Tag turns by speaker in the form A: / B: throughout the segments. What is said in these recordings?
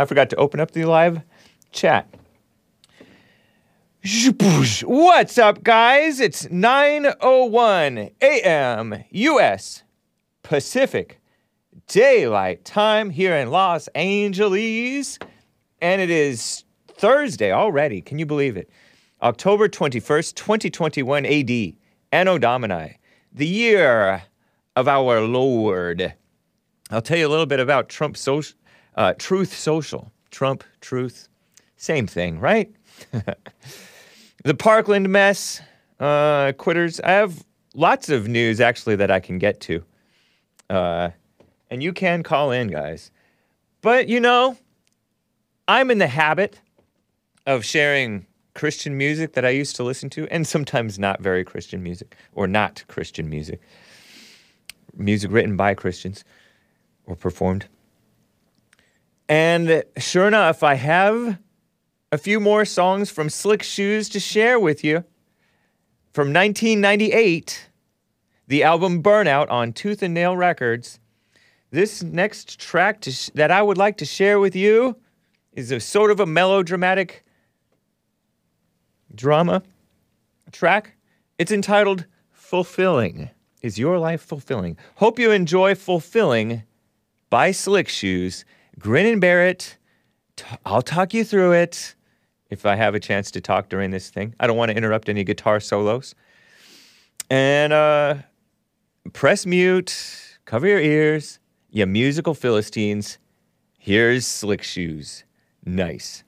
A: I forgot to open up the live chat. What's up, guys? It's 9:01 a.m. U.S. Pacific Daylight Time here in Los Angeles, and it is Thursday already. Can you believe it? October 21st, 2021 AD, Anno Domini, the year of our Lord. I'll tell you a little bit about Trump social, uh, Truth Social. Trump, Truth, same thing, right? the Parkland mess, uh, quitters. I have lots of news actually that I can get to. Uh, and you can call in, guys. But you know, I'm in the habit of sharing Christian music that I used to listen to, and sometimes not very Christian music, or not Christian music. Music written by Christians or performed. And sure enough, I have a few more songs from Slick Shoes to share with you. From 1998, the album Burn Out on Tooth and Nail Records. This next track sh- that I would like to share with you is a sort of a melodramatic drama track. It's entitled Fulfilling. Is Your Life Fulfilling? Hope you enjoy Fulfilling by Slick Shoes. Grin and bear it. I'll talk you through it if I have a chance to talk during this thing. I don't want to interrupt any guitar solos. And uh, press mute, cover your ears, you musical Philistines. Here's Slick Shoes. Nice.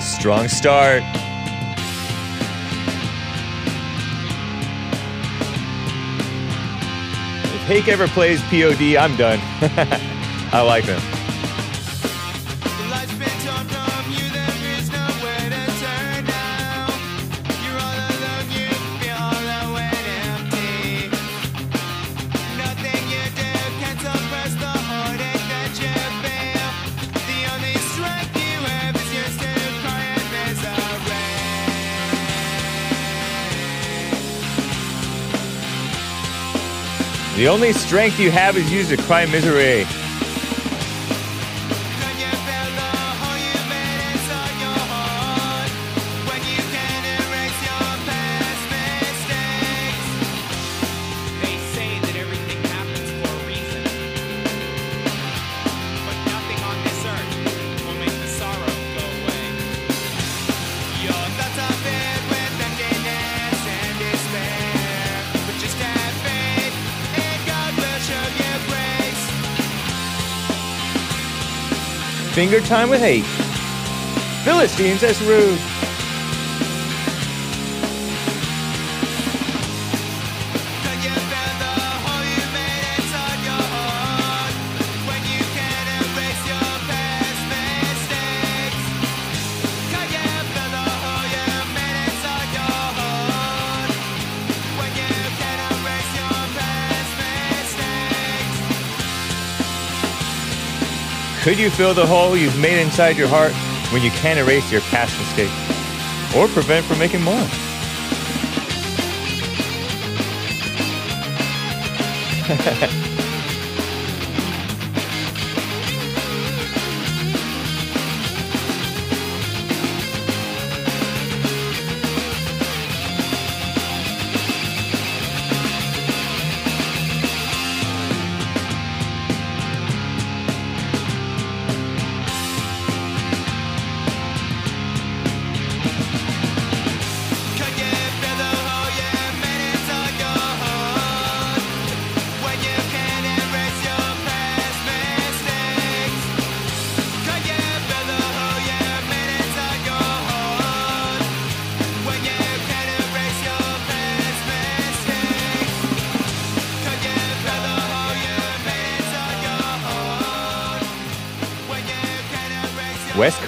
A: Strong start. Hake ever plays POD, I'm done. I like him.
B: The only strength you have is
A: used to cry misery. Finger time with hate. Philistines, that's rude. Could you fill the hole you've made inside your heart when you can't erase your past mistakes or prevent from making more?
B: Can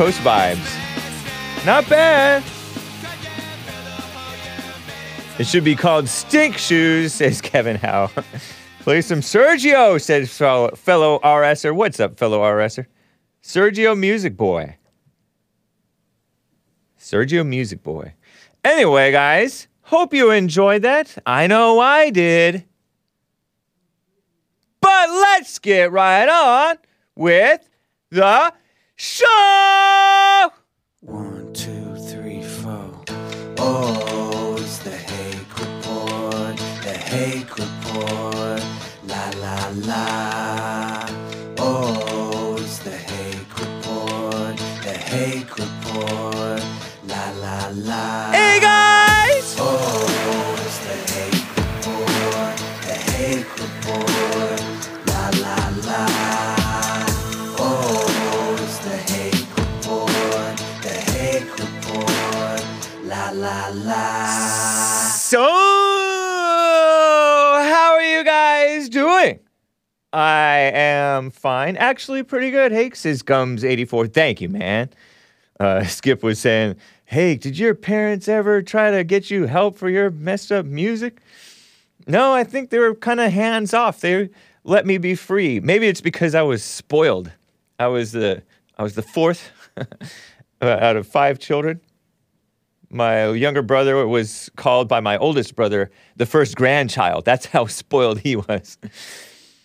A: Coast vibes. Not bad. It should be called Stink Shoes, says Kevin Howe. Play some Sergio, says fellow, fellow RSer. What's up, fellow RSer? Sergio Music Boy. Sergio Music Boy. Anyway, guys, Hope you enjoyed that. I know I did. But let's get right on with the show.
C: One, two, three, four. Oh, it's the Hake Report, the Hake Report. La la la.
A: So, how are you guys doing? I am fine. Actually, pretty good. Hake says Gums84. Thank you, man. Uh, Skip was saying, Hey, did your parents ever try to get you help for your messed up music? No, I think they were kind of hands off. They let me be free. Maybe it's because I was spoiled. I was the I was the fourth out of five children. My younger brother was called by my oldest brother the first grandchild. That's how spoiled he was.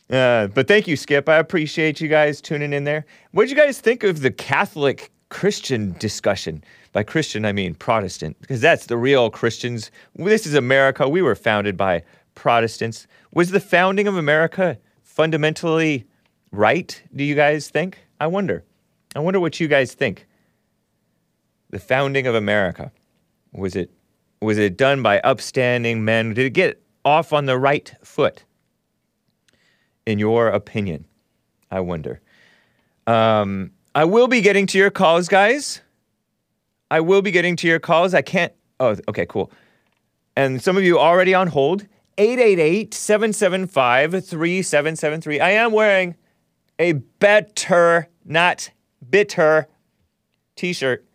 A: Uh, but thank you, Skip. I appreciate you guys tuning in there. What did you guys think of the Catholic Christian discussion? By Christian, I mean Protestant, because that's the real Christians. This is America. We were founded by Protestants. Was the founding of America fundamentally right, do you guys think? I wonder. I wonder what you guys think. The founding of America. Was it was it done by upstanding men? Did it get off on the right foot? In your opinion, I wonder. Um, I will be getting to your calls, guys. I will be getting to your calls. I can't. Oh, okay, cool. And some of you already on hold. 888 775 3773. I am wearing a better, not bitter t shirt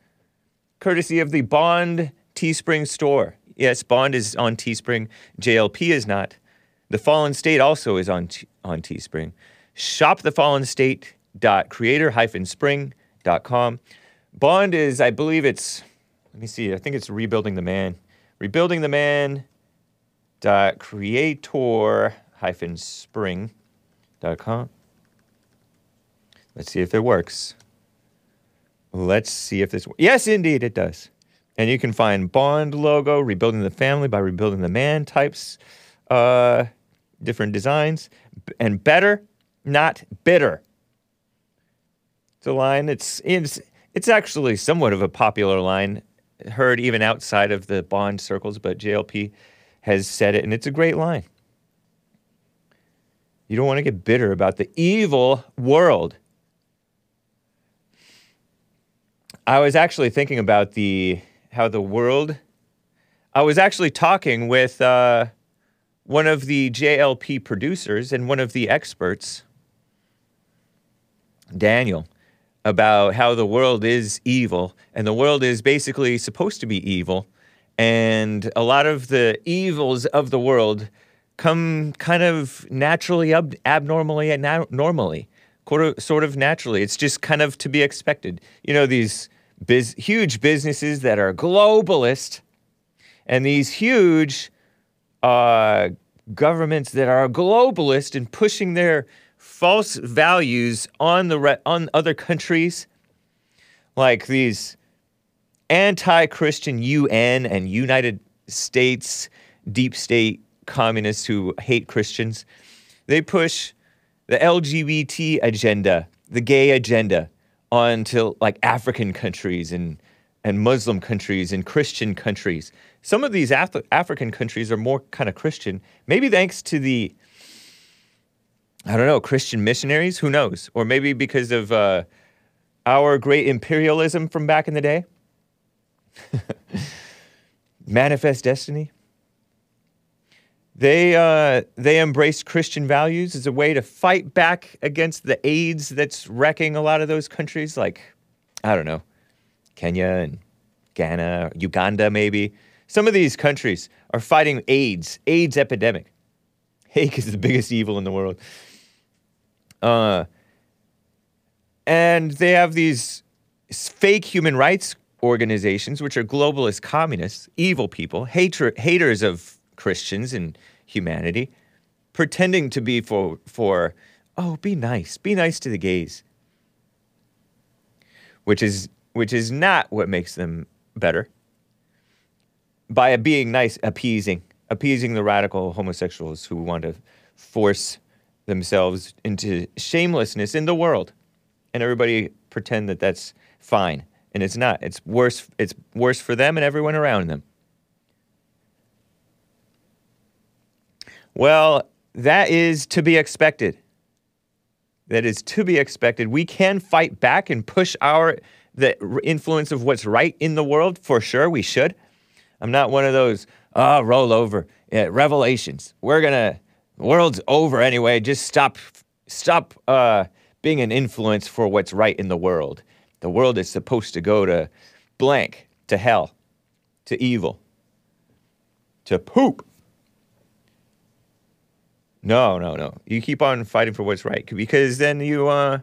A: courtesy of the Bond Teespring store. Yes, Bond is on Teespring. JLP is not. The Fallen State also is on T- on Teespring. Shop the Fallen State creator hyphen spring com. Bond is, I believe it's, let me see, I think it's Rebuilding the Man. Rebuilding the Man dot creator hyphen spring dot com. Let's see if it works. Let's see if this. Works. Yes, indeed, it does. And you can find Bond logo, Rebuilding the Family by Rebuilding the Man types, uh, different designs, and better, not bitter. It's a line. It's it's it's actually somewhat of a popular line, heard even outside of the Bond circles, but JLP has said it, and it's a great line. You don't want to get bitter about the evil world. I was actually thinking about the how the world. I was actually talking with uh, one of the JLP producers and one of the experts, Daniel, about how the world is evil and the world is basically supposed to be evil, and a lot of the evils of the world come kind of naturally, ab- abnormally, and na- normally, sort of, sort of naturally. It's just kind of to be expected. You know, these biz- huge businesses that are globalist and these huge uh, governments that are globalist and pushing their false values on the re- on other countries, like these anti-Christian UN and United States deep state communists who hate Christians. They push the LGBT agenda, the gay agenda, onto like African countries and and Muslim countries and Christian countries. Some of these Af- African countries are more kind of Christian, maybe thanks to the I don't know Christian missionaries. Who knows? Or maybe because of uh, our great imperialism from back in the day. Manifest destiny. They uh, they embraced Christian values as a way to fight back against the AIDS that's wrecking a lot of those countries, like I don't know, Kenya and Ghana, Uganda, maybe. Some of these countries are fighting AIDS, AIDS epidemic. Hake is the biggest evil in the world. Uh, and they have these fake human rights organizations, which are globalist communists, evil people, hater, haters of Christians and humanity, pretending to be for, for, oh, be nice, be nice to the gays, which is, which is not what makes them better. By being nice, appeasing, appeasing the radical homosexuals who want to force themselves into shamelessness in the world. And everybody pretend that that's fine. And it's not it's worse it's worse for them and everyone around them well that is to be expected. That is to be expected. We can fight back and push our the influence of what's right in the world for sure we should. I'm not one of those oh roll over. Yeah, revelations. We're gonna world's over anyway. Just stop stop uh, being an influence for what's right in the world. The world is supposed to go to blank to hell to evil to poop no no no you keep on fighting for what's right because then you uh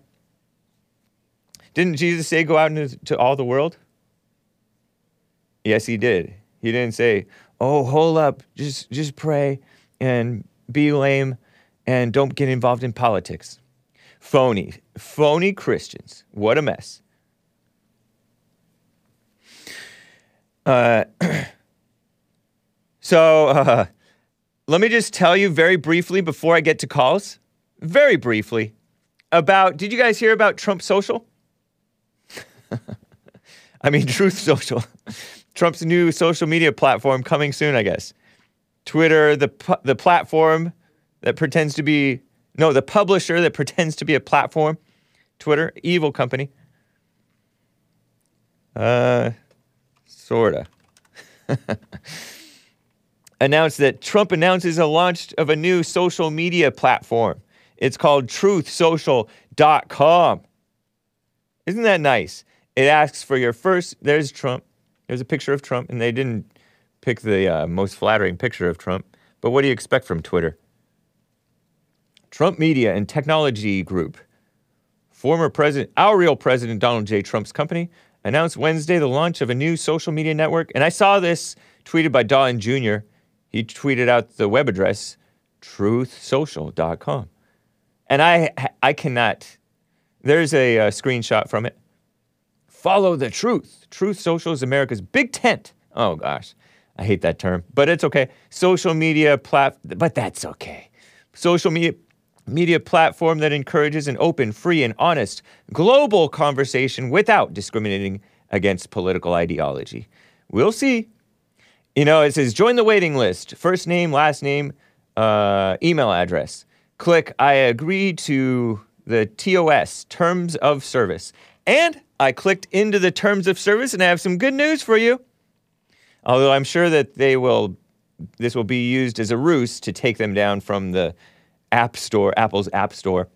A: didn't jesus say go out into to all the world Yes, he did. He didn't say, "Oh, hold up, just just pray and be lame and don't get involved in politics." Phony, phony Christians. What a mess. Uh, so uh, let me just tell you very briefly before I get to calls, very briefly, about. Did you guys hear about Trump Social? I mean, Truth Social. Trump's new social media platform coming soon, I guess. Twitter, the the platform that pretends to be no, the publisher that pretends to be a platform. Twitter, evil company. Uh, sorta. announced that Trump announces a launch of a new social media platform. It's called truthsocial.com. Isn't that nice? It asks for your first. There's Trump. There's a picture of Trump, and they didn't pick the uh, most flattering picture of Trump. But what do you expect from Twitter? Trump Media and Technology Group, former president, our real president Donald J. Trump's company, announced Wednesday the launch of a new social media network. And I saw this tweeted by Don Jr. He tweeted out the web address, truthsocial.com. And I, I cannot, there's a, uh screenshot from it. Follow the truth. Truth Social is America's big tent. Oh gosh, I hate that term, but it's okay. Social media plat, but that's okay. Social media media platform that encourages an open, free, and honest global conversation without discriminating against political ideology. We'll see. You know, it says join the waiting list. First name, last name, uh, email address. Click I agree to the TOS, terms of service. And I clicked into the terms of service and I have some good news for you. Although I'm sure that they will, this will be used as a ruse to take them down from the App Store, Apple's App Store.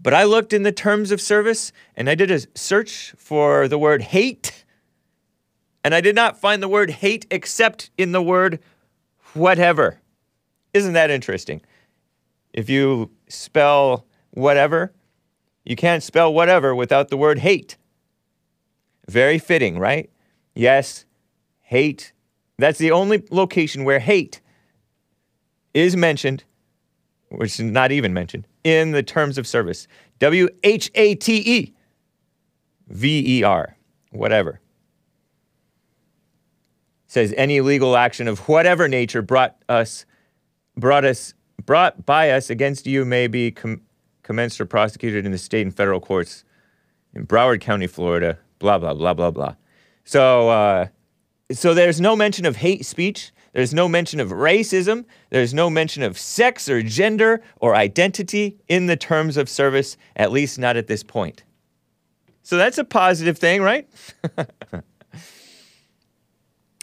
A: But I looked in the terms of service and I did a search for the word hate. And I did not find the word hate except in the word whatever. Isn't that interesting? If you spell whatever, you can't spell whatever without the word hate. Very fitting, right? Yes, hate. That's the only location where hate is mentioned, which is not even mentioned, in the terms of service. W H A T E V E R, whatever. Says any legal action of whatever nature brought us, brought us, brought by us against you may be com- commenced or prosecuted in the state and federal courts in Broward County, Florida. Blah blah blah blah blah. So, uh, so there's no mention of hate speech. There's no mention of racism. There's no mention of sex or gender or identity in the terms of service, at least not at this point. So that's a positive thing, right?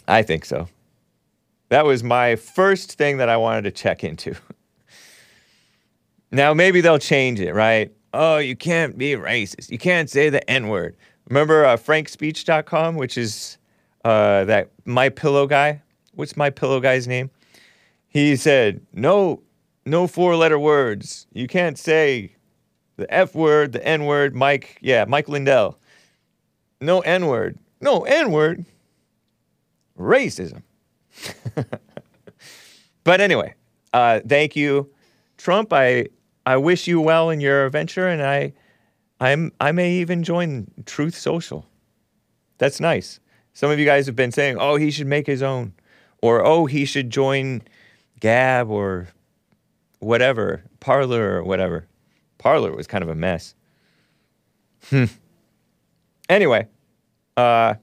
A: I think so. That was my first thing that I wanted to check into. now, maybe they'll change it, right? Oh, you can't be racist. You can't say the N word. Remember uh, frankspeech.com, which is uh, that My Pillow guy? What's My Pillow guy's name? He said, no, no four letter words. You can't say the F word, the N word, Mike, yeah, Mike Lindell. No N word. No, N word. Racism. but anyway, uh, thank you, Trump. I I wish you well in your venture, and I I'm I may even join Truth Social. That's nice. Some of you guys have been saying, "Oh, he should make his own," or "Oh, he should join Gab or whatever, Parler or whatever." Parler was kind of a mess. Hmm. Anyway, uh,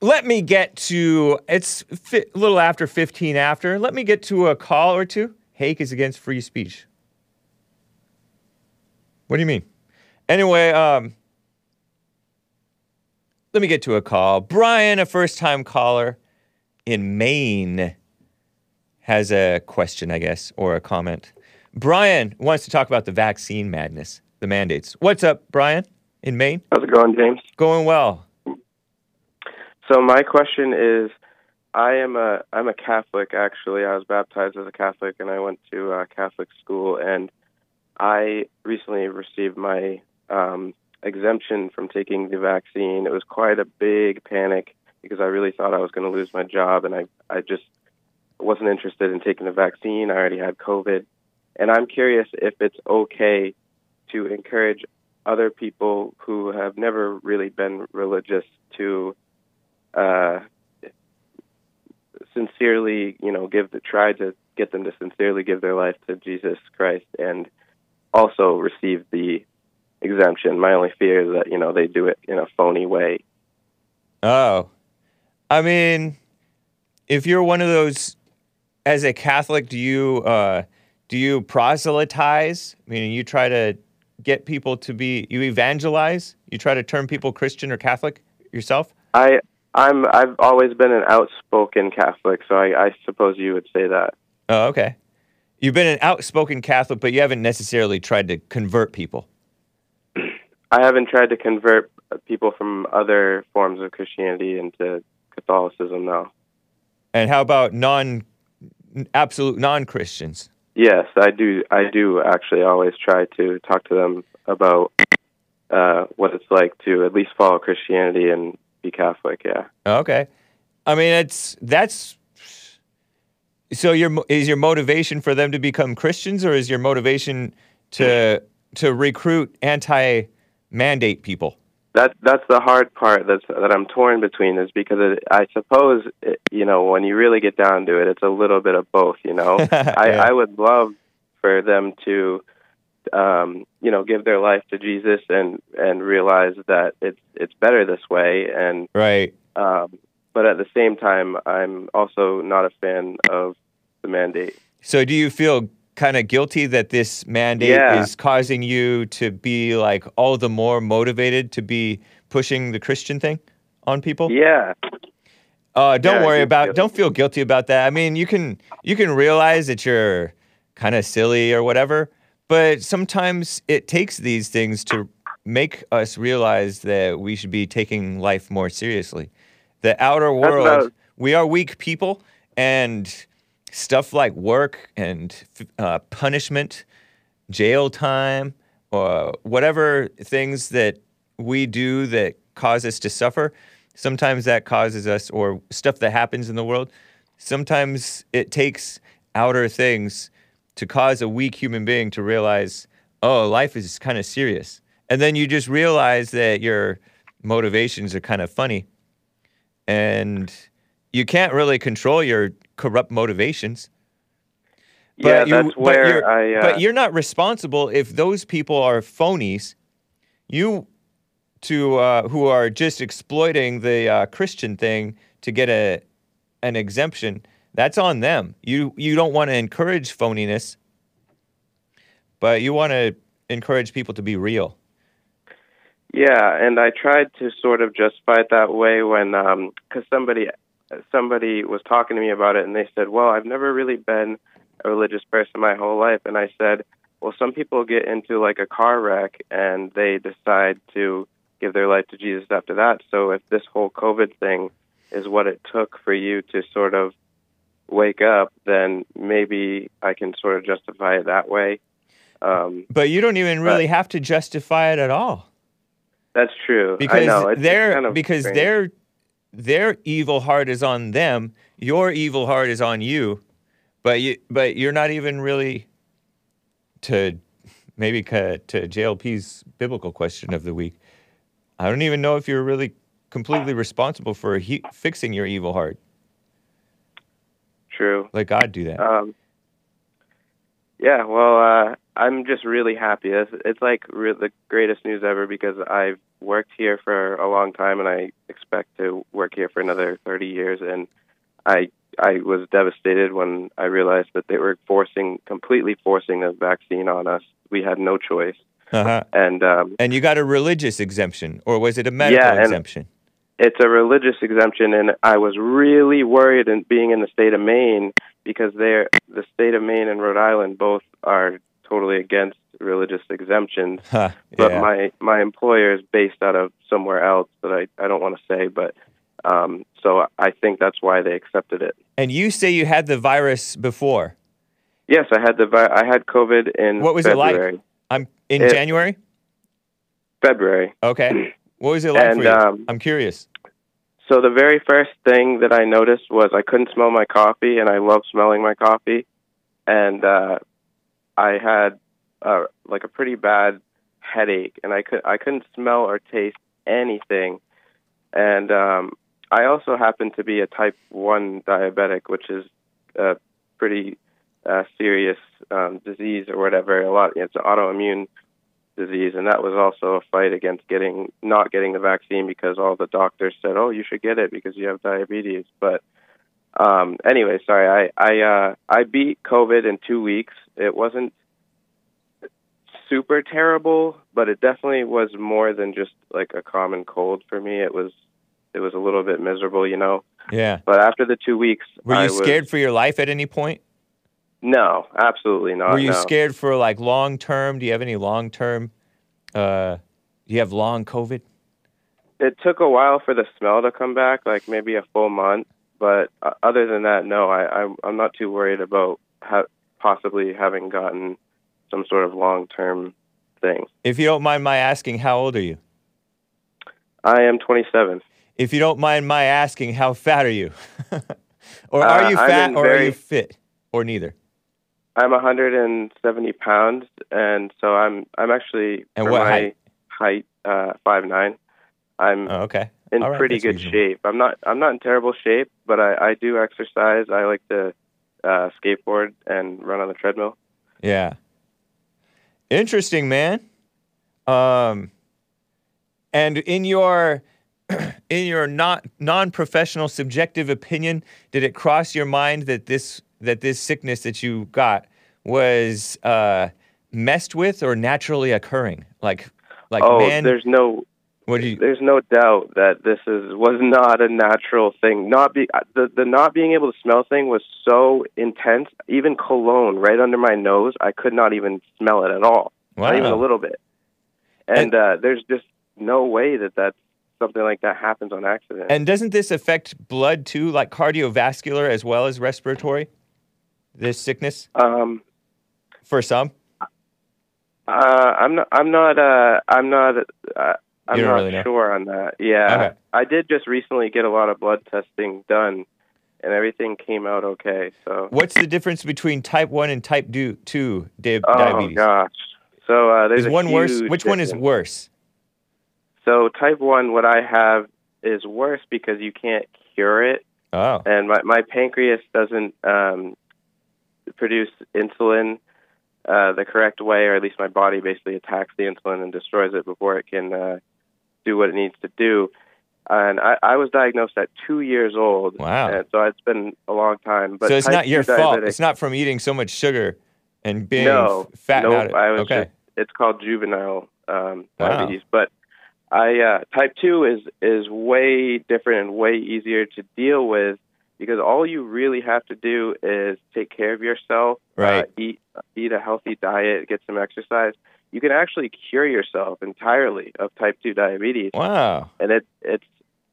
A: let me get to it's fi- a little after 15 after. Let me get to a call or two. Hake is against free speech. What do you mean? Anyway, um, let me get to a call. Brian, a first time caller in Maine, has a question, I guess, or a comment. Brian wants to talk about the vaccine madness, the mandates. What's up, Brian, in Maine?
D: How's it going, James?
A: Going well.
D: So my question is, I am a I'm a Catholic actually. I was baptized as a Catholic, and I went to uh, Catholic school. And I recently received my um, exemption from taking the vaccine. It was quite a big panic because I really thought I was going to lose my job, and I I just wasn't interested in taking the vaccine. I already had COVID, and I'm curious if it's okay to encourage other people who have never really been religious to uh, sincerely, you know, give the try to get them to sincerely give their life to Jesus Christ and also receive the exemption. My only fear is that you know they do it in a phony way.
A: Oh, I mean, if you're one of those, as a Catholic, do you uh, do you proselytize? Meaning, you try to get people to be you evangelize. You try to turn people Christian or Catholic yourself.
D: I I'm I've always been an outspoken Catholic, so I, I suppose you would say that.
A: Oh, okay. You've been an outspoken Catholic, but you haven't necessarily tried to convert people.
D: I haven't tried to convert people from other forms of Christianity into Catholicism now.
A: And how about non, absolute non-Christians?
D: Yes, I do. I do actually always try to talk to them about uh, what it's like to at least follow Christianity and Catholic. Yeah.
A: Okay. I mean, it's that's so your is your motivation for them to become Christians or is your motivation to to recruit anti-mandate people?
D: That that's the hard part. That's that I'm torn between is because it, I suppose it, you know when you really get down to it, it's a little bit of both. You know, I,
A: Yeah.
D: I would love for them to, um, you know, give their life to Jesus and and realize that it's it's better this way. And
A: Right.
D: um, but at the same time, I'm also not a fan of the mandate.
A: So do you feel kind of guilty that this mandate
D: Yeah.
A: is causing you to be like all the more motivated to be pushing the Christian thing on people?
D: Yeah,
A: Uh, don't
D: Yeah,
A: worry about.
D: feel-
A: Don't feel guilty about that. I mean, you can you can realize that you're kind of silly or whatever, but sometimes it takes these things to make us realize that we should be taking life more seriously. The outer world,
D: about-
A: we are weak people, and stuff like work and uh, punishment, jail time, or whatever things that we do that cause us to suffer, sometimes that causes us, or stuff that happens in the world, sometimes it takes outer things to cause a weak human being to realize, oh, life is kind of serious. And then you just realize that your motivations are kind of funny. And you can't really control your corrupt motivations.
D: yeah,
A: you-
D: that's where
A: you're,
D: I. Uh,
A: but you're not responsible if those people are phonies. You to uh, who are just exploiting the uh, Christian thing to get a an exemption. That's on them. You you don't want to encourage phoniness, but you want to encourage people to be real.
D: Yeah, and I tried to sort of justify it that way when, um, because somebody somebody was talking to me about it, and they said, "Well, I've never really been a religious person my whole life," and I said, "Well, some people get into like a car wreck and they decide to give their life to Jesus after that. So if this whole COVID thing is what it took for you to sort of wake up, then maybe I can sort of justify it that way." Um,
A: But you don't even really have to justify it at all.
D: That's true.
A: because
D: I know. It's, it's
A: their
D: kind of
A: because
D: strange.
A: their their evil heart is on them. Your evil heart is on you, but you but you're not even really to maybe ca- to JLP's biblical question of the week. I don't even know if you're really completely responsible for he- fixing your evil heart.
D: True.
A: Let God do that.
D: Um, yeah, well, uh, I'm just really happy. It's, it's like re- the greatest news ever because I've worked here for a long time, and I expect to work here for another 30 years. And I I was devastated when I realized that they were forcing, completely forcing a vaccine on us. We had no choice,
A: Uh-huh.
D: and um,
A: And you got a religious exemption, or was it a medical
D: Yeah, and-
A: exemption?
D: It's a religious exemption, and I was really worried in being in the state of Maine because they're the state of Maine and Rhode Island both are totally against religious exemptions.
A: Huh,
D: But my my employer is based out of somewhere else that I I don't want to say, but um, so I think that's why they accepted it.
A: and you say you had the virus before.
D: Yes, I had the vi- I had COVID in
A: What was
D: February.
A: it like? I'm in
D: It-
A: January.
D: February.
A: Okay. What was it like
D: And,
A: for you?
D: um,
A: I'm curious.
D: So the very first thing that I noticed was I couldn't smell my coffee, and I love smelling my coffee, and uh, I had uh, like a pretty bad headache, and I could I couldn't smell or taste anything, and um, I also happen to be a type one diabetic, which is a pretty uh, serious um, disease or whatever. A lot, it's an autoimmune disease, and that was also a fight against getting not getting the vaccine because all the doctors said, "Oh, you should get it because you have diabetes." But um, anyway, sorry, I I uh, I beat COVID in two weeks. It wasn't super terrible, but it definitely was more than just like a common cold for me. It was it was a little bit miserable, you know.
A: Yeah.
D: But after the two weeks,
A: Were you
D: I was-
A: scared for your life at any point?
D: No, absolutely not.
A: Were you
D: no.
A: scared for like long term? Do you have any long term? Uh, do you have long COVID?
D: it took a while for the smell to come back, like maybe a full month. But uh, other than that, no, I, I'm I'm not too worried about ha- possibly having gotten some sort of long term thing.
A: If you don't mind my asking, how old are you?
D: I am 27.
A: If you don't mind my asking, how fat are you? or are
D: Uh,
A: you fat or are you fit? Or neither?
D: I'm 170 pounds, and so I'm I'm actually
A: And what
D: my
A: height?
D: height uh, five nine. I'm
A: Oh, okay.
D: in
A: right,
D: pretty good
A: reasonable.
D: shape. I'm not I'm not in terrible shape, but I, I do exercise. I like to uh, skateboard and run on the treadmill.
A: Yeah. Interesting, man. Um, and in your in your not non-professional subjective opinion, did it cross your mind that this that this sickness that you got was uh, messed with or naturally occurring? Like, like
D: oh,
A: man,
D: there's no
A: what do you?
D: there's no doubt that this is was not a natural thing. Not be the the not being able to smell thing was so intense. Even cologne right under my nose, I could not even smell it at all. Not even a little bit. And, uh, there's just no way that that's something like that happens on accident.
A: And doesn't this affect blood too, like cardiovascular as well as respiratory? This sickness
D: um,
A: for some.
D: uh, I'm not. I'm not. Uh, I'm not. Uh, I'm
A: don't really
D: sure on that. Yeah,
A: Okay.
D: I did just recently get a lot of blood testing done, and everything came out okay. So.
A: What's the difference between type one and type two di-
D: Oh
A: diabetes?
D: gosh. So uh, there's
A: one worse? Which one is worse?
D: So type one, what I have is worse because you can't cure it,
A: Oh,
D: and my my pancreas doesn't um, produce insulin uh, the correct way, or at least my body basically attacks the insulin and destroys it before it can uh, do what it needs to do. And I, I was diagnosed at two years old.
A: Wow.
D: And so it's been a long time. But
A: so it's not your
D: 2
A: fault.
D: diabetic-
A: It's not from eating so much sugar and being
D: no,
A: f- fat
D: nope,
A: out.
D: I was
A: okay.
D: just, it's called juvenile um,
A: Wow.
D: diabetes. But I uh, type two is is way different and way easier to deal with because all you really have to do is take care of yourself,
A: Right.
D: uh, eat eat a healthy diet, get some exercise. You can actually cure yourself entirely of type two diabetes,
A: Wow.
D: and it it's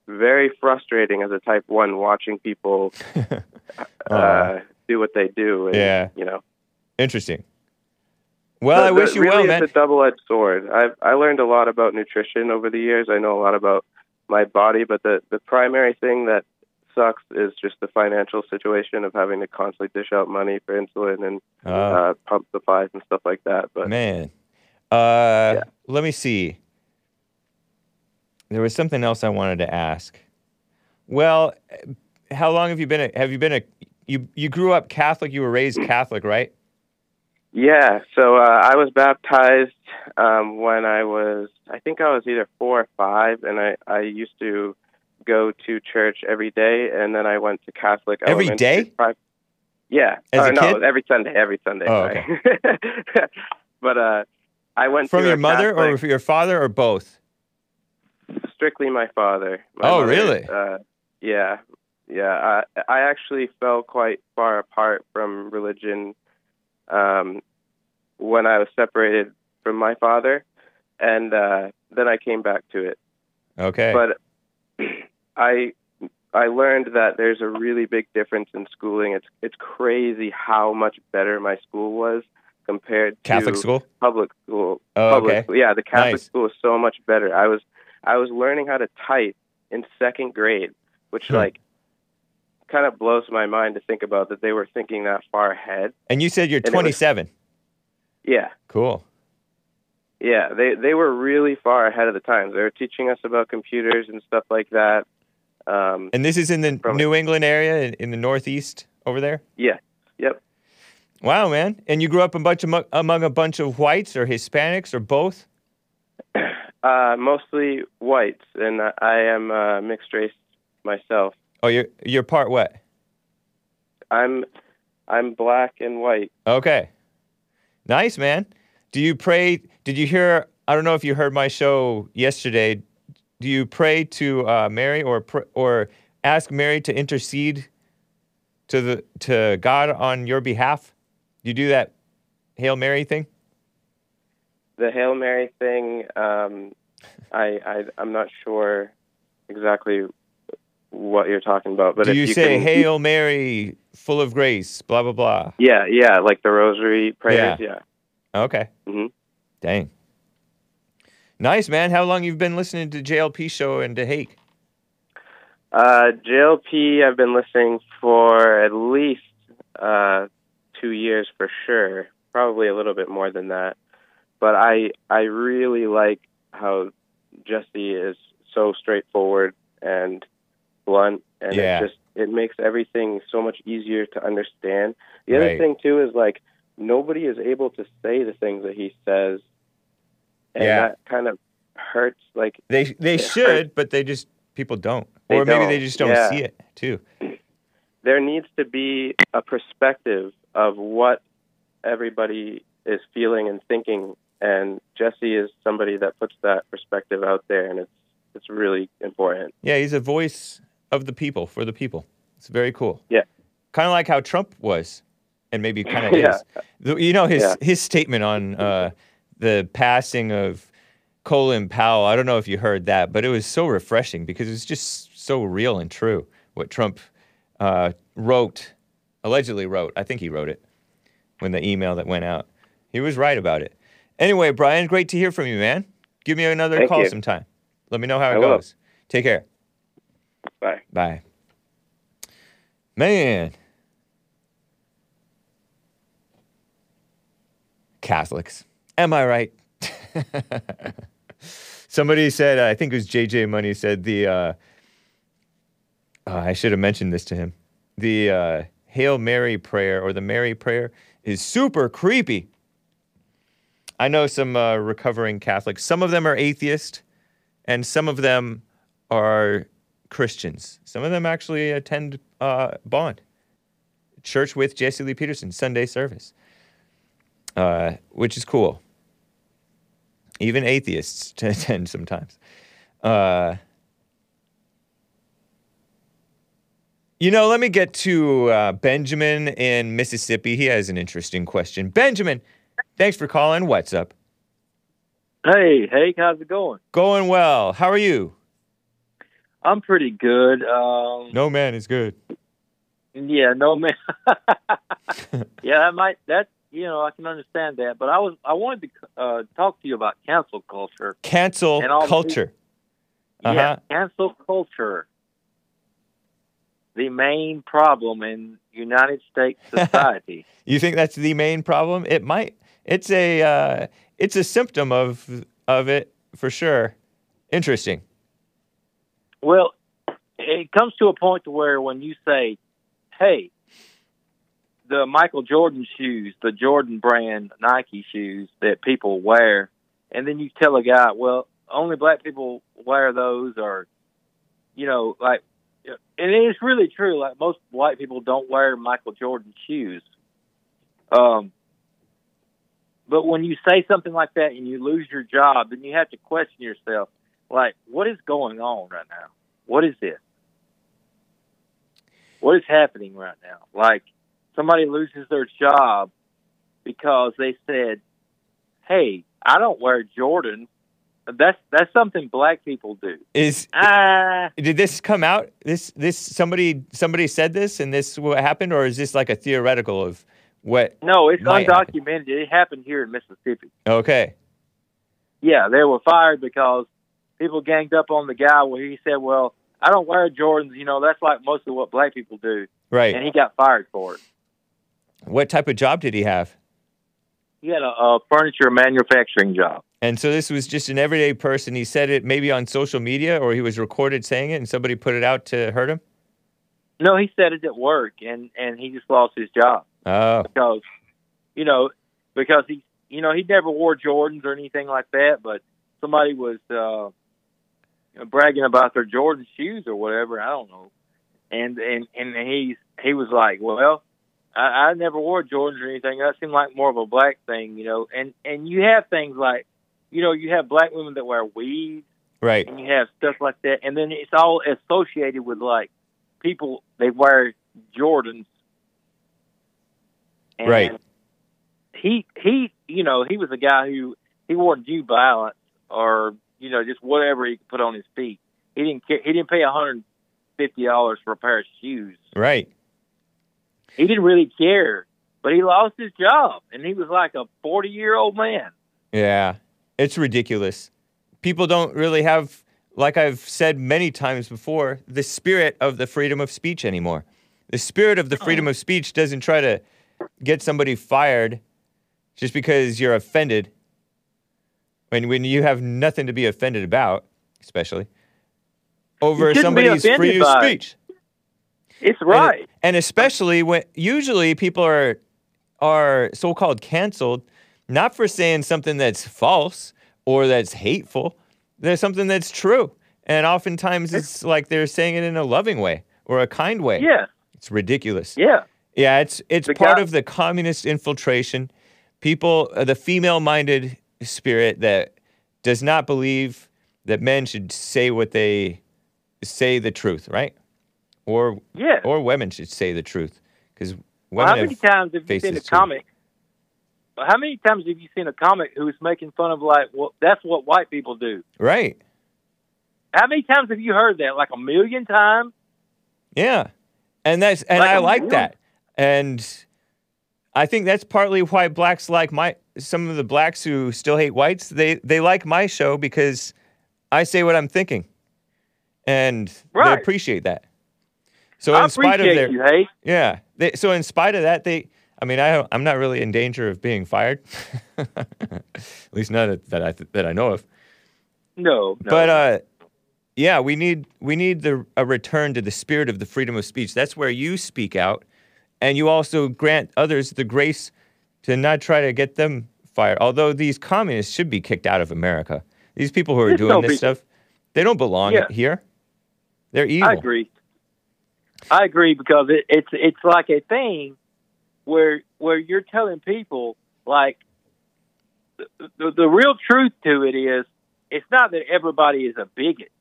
D: very frustrating as a type one watching people uh, do what they do. And,
A: Yeah.
D: you know.
A: Interesting. Well, I wish you
D: really
A: well, man.
D: It's a double-edged sword. I've I learned a lot about nutrition over the years. I know a lot about my body, but the the primary thing that sucks is just the financial situation of having to constantly dish out money for insulin and
A: Oh,
D: uh, pump supplies and stuff like that. But
A: man. Uh, Let me see. There was something else I wanted to ask. Well, how long have you been? A, have you been a? You you grew up Catholic. You were raised Catholic, right?
D: Yeah, so uh, I was baptized um, when I was, I think I was either four or five, and I, I used to go to church every day, and then I went to Catholic.
A: Every day?
D: yeah.
A: As
D: Or
A: a
D: no,
A: kid?
D: every Sunday, every Sunday.
A: Oh,
D: sorry. but uh, I went
A: From your mother or
D: Catholic-
A: from your father or both?
D: strictly my father. My
A: Oh,
D: mother,
A: really?
D: Uh, yeah, yeah. I I actually fell quite far apart from religion um, when I was separated from my father, and uh, then I came back to it.
A: Okay.
D: But I I learned that there's a really big difference in schooling. It's it's crazy how much better my school was compared
A: Catholic
D: to
A: school.
D: public school.
A: Oh,
D: public
A: okay.
D: school. Yeah, the Catholic
A: Nice.
D: school was so much better. I was I was learning how to type in second grade, which
A: Hmm.
D: like kind of blows my mind to think about that they were thinking that far ahead.
A: And you said you're
D: it was-
A: 27.
D: Yeah.
A: Cool.
D: Yeah, they they were really far ahead of the times. They were teaching us about computers and stuff like that. Um,
A: And this is in the
D: From-
A: New England area, in, in the Northeast, over there.
D: yeah, yep.
A: Wow, man! And you grew up a bunch of, among a bunch of whites or Hispanics or both.
D: Uh, mostly whites, and I- I am uh, mixed race myself.
A: Oh, you're you're part what?
D: I'm I'm black and white.
A: Okay. Nice, man. Do you pray? Did you hear? I don't know if you heard my show yesterday. Do you pray to uh, Mary or pr- or ask Mary to intercede to the to God on your behalf? You do that Hail Mary thing?
D: The Hail Mary thing, um, I, I I'm not sure exactly what you're talking about, but
A: do
D: if
A: you,
D: you
A: say
D: can,
A: Hail Mary, full of grace, blah blah blah?
D: Yeah, yeah, like the Rosary prayers. Yeah.
A: Okay.
D: Mm-hmm.
A: Dang. Nice, man. How long you've been listening to JLP show and to Hake?
D: Uh, JLP, I've been listening for at least uh, two years for sure. Probably a little bit more than that. But I I really like how Jesse is so straightforward and blunt, and
A: Yeah.
D: it just it makes everything so much easier to understand. The other
A: Right.
D: thing too is like nobody is able to say the things that he says, and
A: Yeah.
D: that kind of hurts. Like
A: They they should,
D: hurts.
A: but they just people don't,
D: They
A: or maybe they
D: don't,
A: just don't
D: yeah.
A: see it too.
D: there needs to be a perspective of what everybody is feeling and thinking and Jesse is somebody that puts that perspective out there and it's it's really important.
A: Yeah, he's a voice of the people for the people. It's very cool.
D: Yeah.
A: kind of like how Trump was, and maybe kind of
D: Yeah.
A: is. You know his
D: Yeah.
A: his statement on uh, the passing of Colin Powell. I don't know if you heard that, but it was so refreshing because it's just so real and true. What Trump uh, wrote, allegedly wrote. I think he wrote it when the email that went out. He was right about it. Anyway, Brian, great to hear from you, man. Give me another
D: Thank
A: call
D: you.
A: sometime. Let me know how it
D: I will.
A: goes. Take care.
D: Bye.
A: Bye. Man. Catholics. Am I right? Somebody said, I think it was JJ Money said the, uh, uh, I should have mentioned this to him. The uh, Hail Mary prayer or the Mary prayer is super creepy. I know some uh, recovering Catholics. Some of them are atheist, and some of them are Christians. Some of them actually attend uh, Bond Church with Jesse Lee Peterson Sunday service, uh, which is cool. Even atheists to attend sometimes. Uh, you know, let me get to uh, Benjamin in Mississippi. He has an interesting question. Benjamin, thanks for calling. What's up?
E: Hey, hey, how's it going?
A: Going well. How are you?
E: I'm pretty good. Um,
A: No man is good.
E: yeah, no man. yeah, that might that you know, I can understand that. But I was, I wanted to uh, talk to you about cancel culture.
A: Cancel
E: the
A: culture.
E: Yeah,
A: Uh-huh.
E: cancel culture. The main problem in United States society.
A: You think that's the main problem? It might. It's a. Uh, it's a symptom of of it for sure. Interesting.
E: well, it comes to a point to where when you say, "Hey, the Michael Jordan shoes, the Jordan brand Nike shoes that people wear," and then you tell a guy, "Well, only black people wear those," or you know, like, and it's really true. Like most white people don't wear Michael Jordan shoes. Um, but when you say something like that and you lose your job, then you have to question yourself, like, what is going on right now? What is this? What is happening right now? Like, somebody loses their job because they said, "Hey, I don't wear Jordan." That's that's something black people do.
A: Is
E: Ah,
A: did this come out? This this somebody somebody said this and this what happened, or is this like a theoretical of what?
E: no, it's
A: Might happen.
E: undocumented. It happened here in Mississippi.
A: Okay.
E: Yeah, they were fired because people ganged up on the guy where he said, "Well, I don't wear Jordans. You know, that's like most of what black people do,"
A: Right.
E: and he got fired for it.
A: What type of job did he have?
E: He had a, a furniture manufacturing job.
A: And so this was just an everyday person. He said it maybe on social media, or he was recorded saying it, and somebody put it out to hurt him.
E: No, he said it at work, and and he just lost his job
A: Oh,
E: because, you know, because he, you know, he never wore Jordans or anything like that, but somebody was uh, bragging about their Jordan shoes or whatever. I don't know, and and and he's he was like, well, I, I never wore Jordans or anything. That seemed like more of a black thing, you know. And and you have things like, you know, you have black women that wear weaves
A: right.
E: and you have stuff like that, and then it's all associated with like people they wear Jordans. And
A: Right.
E: He he you know he was a guy who he wore New Balance or you know just whatever he could put on his feet. He didn't care, he didn't pay a hundred fifty dollars for a pair of shoes.
A: Right.
E: He didn't really care, but he lost his job, and he was like a forty year old man.
A: Yeah. It's ridiculous. People don't really have, like I've said many times before, the spirit of the freedom of speech anymore. The spirit of the freedom of speech doesn't try to get somebody fired just because you're offended. When, when you have nothing to be offended about, especially over somebody's free speech.
E: It's right.
A: And, especially when usually people are are so-called canceled not for saying something that's false or that's hateful. There's something that's true. And oftentimes it's like they're saying it in a loving way or a kind way.
E: yeah,
A: It's ridiculous.
E: yeah.
A: Yeah, it's it's
E: The
A: part
E: guy-
A: of the communist infiltration. People, uh, the female-minded spirit that does not believe that men should say what they say the truth, right? Or
E: Yeah.
A: or women should say the truth because women
E: Well, how many times have you seen a comic? How many times have you seen a comic who's making fun of like, well, that's what white people do?
A: right.
E: How many times have you heard that? Like a million times?
A: Yeah, and that's and
E: Like
A: I like
E: million.
A: that, and I think that's partly why blacks like my some of the blacks who still hate whites. They they like my show because I say what I'm thinking, and they appreciate that. So
E: I
A: in spite of their
E: you, hey.
A: yeah, they, so in spite of that, they. I mean, I I'm not really in danger of being fired, at least not that I that I know of.
E: No, no.
A: But uh, yeah, we need we need the a return to the spirit of the freedom of speech. That's where you speak out, and you also grant others the grace to not try to get them fired. Although these communists should be kicked out of America. These people who are
E: There's
A: doing
E: no
A: this stuff, they don't belong
E: Yeah.
A: here. They're evil.
E: I agree. I agree because it, it's it's like a thing where where you're telling people like the, the, the real truth to it is it's not that everybody is a bigot.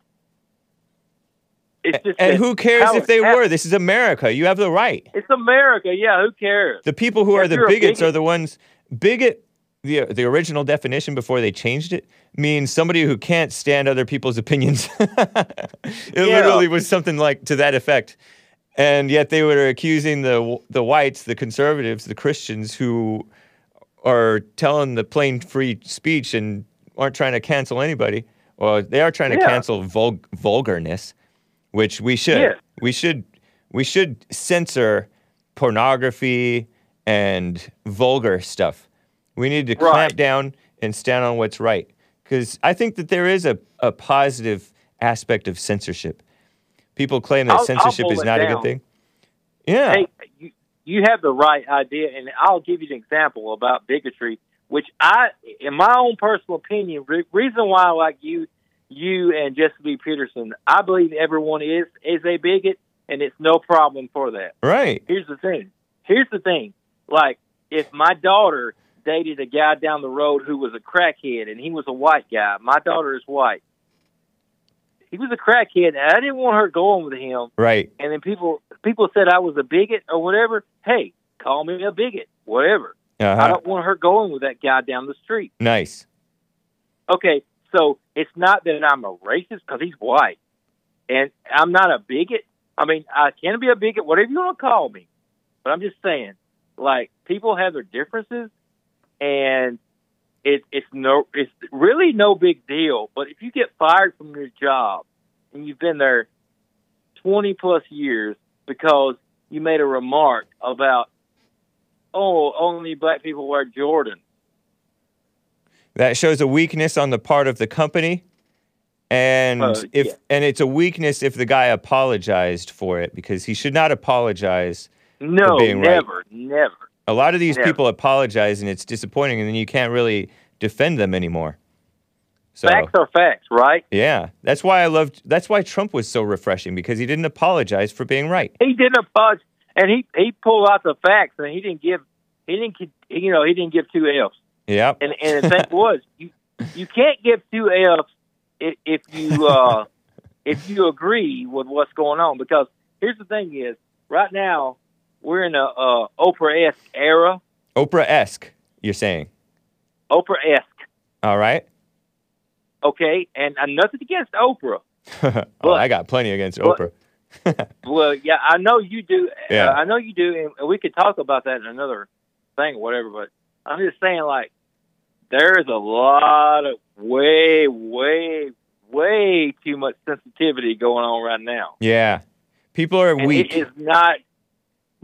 E: It's just
A: And who cares if they
E: happened.
A: were? This is America. You have the right.
E: It's America, yeah. Who cares?
A: The people who are
E: If
A: the
E: you're a
A: bigots
E: bigot-
A: are the ones bigot. The, the original definition before they changed it means somebody who can't stand other people's opinions. it
E: Yeah.
A: literally was something like to that effect. And yet they were accusing the the whites, the conservatives, the Christians who are telling the plain free speech and aren't trying to cancel anybody. Well, they are trying to cancel vul- vulgarness, which we should.
E: Yeah.
A: We should we should censor pornography and vulgar stuff. We need to clamp down and stand on what's right. Because I think that there is a, a positive aspect of censorship. People claim that
E: I'll- I'll
A: censorship is
E: boil it
A: not a good thing. Yeah.
E: Hey, you, you have the right idea, and I'll give you an example about bigotry, which I, in my own personal opinion, re- reason why I like you, you and Jesse Lee Peterson, I believe everyone is is a bigot, and it's no problem for that.
A: Right.
E: Here's the thing. Here's the thing. Like, if my daughter dated a guy down the road who was a crackhead, and he was a white guy, my daughter is white. He was a crackhead, and I didn't want her going with him
A: Right.
E: and then people people said I was a bigot or whatever. Hey, call me a bigot, whatever. I
A: Uh-huh.
E: don't want her going with that guy down the street.
A: Nice.
E: Okay, so it's not that I'm a racist because he's white, and I'm not a bigot. I mean, I can be a bigot, whatever you want to call me, but I'm just saying, like people have their differences, and it, it's no, it's really no big deal. But if you get fired from your job and you've been there 20 plus years because you made a remark about, oh, only black people wear Jordan.
A: That shows a weakness on the part of the company. And
E: Uh,
A: if
E: yeah.
A: and it's a weakness if the guy apologized for it because he should not apologize.
E: No,
A: being right.
E: never, never.
A: A lot of these
E: Yeah.
A: people apologize and it's disappointing and then you can't really defend them anymore. So
E: Facts are facts, right?
A: yeah, that's why I loved that's why Trump was so refreshing because he didn't apologize for being right.
E: He didn't apologize, and he he pulled out the facts, and he didn't give he didn't you know he didn't give two F's.
A: Yep.
E: And and the thing was, you you can't give two F's if, if you uh, if you agree with what's going on. Because here's the thing: is right now we're in a uh, Oprah esque era.
A: Oprah esque, you're saying.
E: Oprah esque,
A: All right.
E: okay, and uh, nothing against Oprah.
A: oh,
E: But-
A: I got plenty against
E: but-
A: Oprah.
E: Well, yeah, I know you do.
A: Yeah.
E: Uh, I know you do, and we could talk about that in another thing, or whatever. But I'm just saying, like, there is a lot of way, way, way too much sensitivity going on right now.
A: Yeah. People are
E: And
A: weak.
E: it is not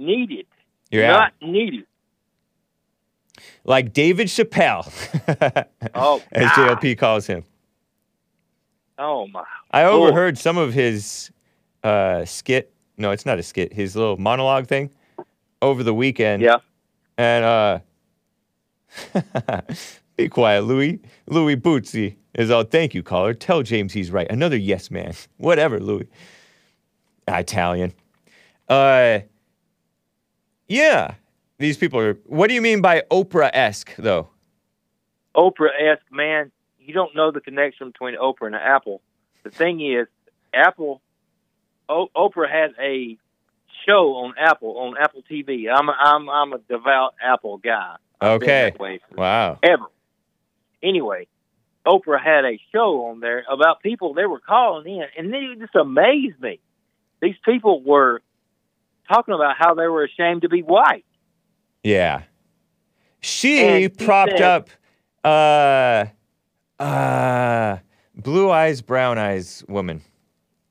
E: needed.
A: yeah.
E: Not needed.
A: like David Chappelle,
E: Oh,
A: as JLP calls him.
E: Oh my.
A: I overheard some of his uh, skit. No, it's not a skit. His little monologue thing over the weekend.
E: Yeah.
A: And uh, be quiet, Louis. Louis Bootsy is all. Thank you, caller. Tell James he's right. Another yes man. Whatever, Louis. Italian. Uh, yeah. These people are. What do you mean by Oprah esque, though?
E: Oprah esque man, you don't know the connection between Oprah and Apple. The thing is, Apple, o- Oprah has a show on Apple on Apple TV. I'm a, I'm I'm a devout Apple guy. I've
A: Okay. Wow.
E: ever. Anyway, Oprah had a show on there about people they were calling in, and it just amazed me. These people were talking about how they were ashamed to be white.
A: Yeah. She
E: And
A: propped
E: said-
A: up uh uh blue eyes, brown eyes woman.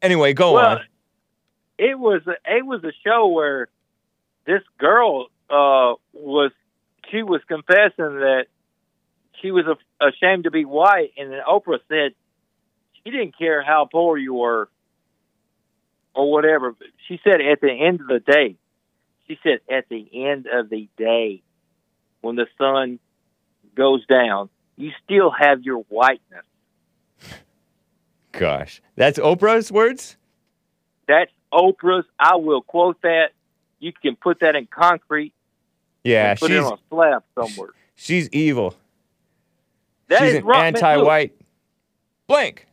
A: Anyway, go
E: well,
A: on.
E: it was a, it was a show where this girl uh, was she was confessing that she was a, ashamed to be white, and then Oprah said she didn't care how poor you were or whatever. She said at the end of the day, she said at the end of the day, when the sun goes down, you still have your whiteness.
A: Gosh. That's Oprah's words?
E: That's Oprah's. I will quote that. You can put that in concrete.
A: Yeah,
E: put
A: she's
E: it on a slab somewhere.
A: she's evil.
E: That
A: she's
E: is
A: an
E: wrong, man. Look,
A: anti-white. Blank.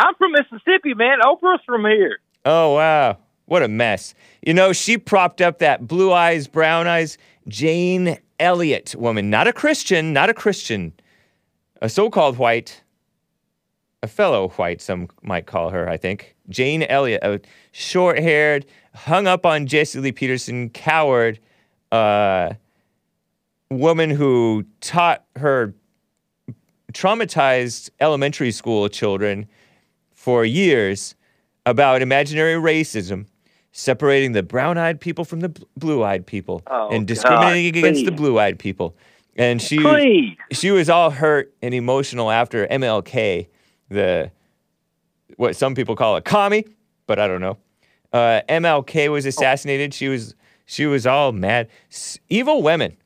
E: I'm from Mississippi, man. Oprah's from here.
A: Oh wow. What a mess. You know, she propped up that blue eyes, brown eyes Jane Elliott woman. Not a Christian, not a Christian. A so-called white. A fellow white, some might call her, I think. Jane Elliott, a short-haired, hung up on Jesse Lee Peterson, coward, uh, woman who taught her traumatized elementary school children for years about imaginary racism, separating the brown eyed people from the blue eyed people,
E: Oh,
A: and discriminating
E: God,
A: against the blue eyed people. And she
E: Please.
A: she was all hurt and emotional after MLK, the what some people call a commie, but I don't know. Uh, MLK was assassinated. She was she was all mad. S- evil women,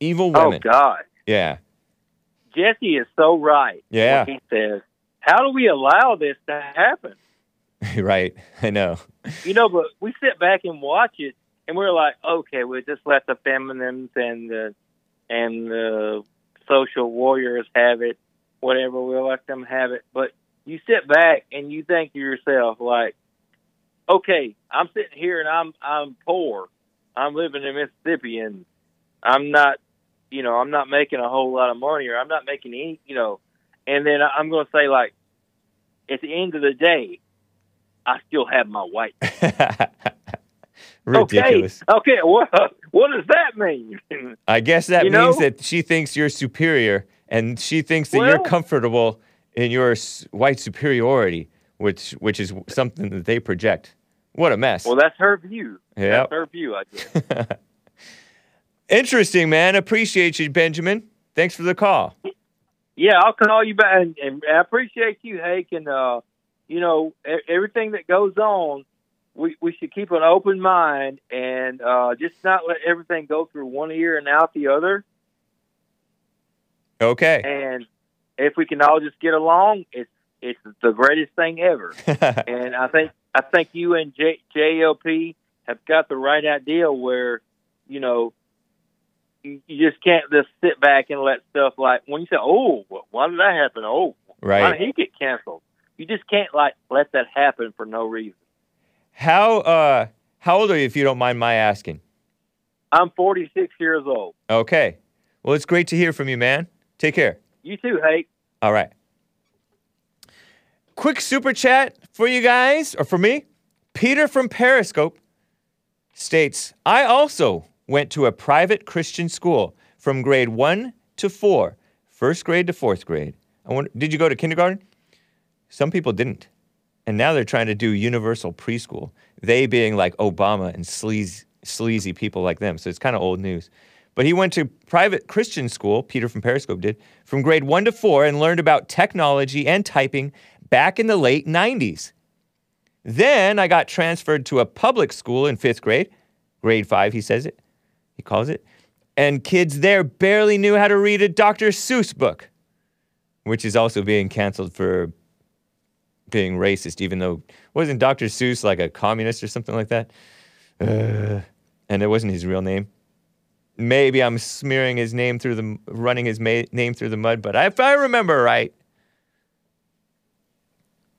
A: evil women. Oh.
E: God.
A: Yeah,
E: Jesse is so right.
A: Yeah.
E: He says, "How do we allow this to happen?"
A: right. I know.
E: You know, but we sit back and watch it, and we're like, "Okay, we'll just let the feminines and the and the social warriors have it. Whatever, we'll let them have it." But you sit back and you think to yourself, like, "Okay, I'm sitting here and I'm I'm poor. I'm living in Mississippi, and I'm not." You know, I'm not making a whole lot of money, or I'm not making any, you know, and then I'm going to say like, at the end of the day, I still have my white.
A: Ridiculous.
E: Okay, okay. What what does that mean?
A: I guess that
E: You
A: means
E: know?
A: that she thinks you're superior, and she thinks that you're comfortable in your white superiority, which which is something that they project. What a mess.
E: well, that's her view.
A: Yep.
E: That's her view, I guess.
A: Interesting, man. Appreciate you, Benjamin. Thanks for the call.
E: yeah, I'll call you back, and, and I appreciate you, Hake, and uh, you know everything that goes on. We we should keep an open mind and uh, just not let everything go through one ear and out the other.
A: Okay.
E: And if we can all just get along, it's it's the greatest thing ever. and I think I think you and J, JLP have got the right idea where you know you, just can't just sit back and let stuff like when you say, "Oh, why did that happen?" Oh,
A: right, why
E: did he get canceled? You just can't like let that happen for no reason.
A: How uh how old are you if you don't mind my asking?
E: I'm 46 years old.
A: Okay. Well, it's great to hear from you, man. Take care.
E: You too, Hake.
A: All right. Quick super chat for you guys, or for me. Peter from Periscope states I also went to a private Christian school from grade one to four, first grade to fourth grade. I wonder, did you go to kindergarten? Some people didn't. And now they're trying to do universal preschool, they being like Obama and sleazy, sleazy people like them. So it's kind of old news. But he went to private Christian school, Peter from Periscope did, from grade one to four and learned about technology and typing back in the late 90s. Then I got transferred to a public school in fifth grade, grade five, he says it, he calls it. And kids there barely knew how to read a Dr. Seuss book, which is also being canceled for being racist, even though wasn't Dr. Seuss like a communist or something like that? Uh, and it wasn't his real name. Maybe I'm smearing his name through the, running his ma- name through the mud, but if I remember right,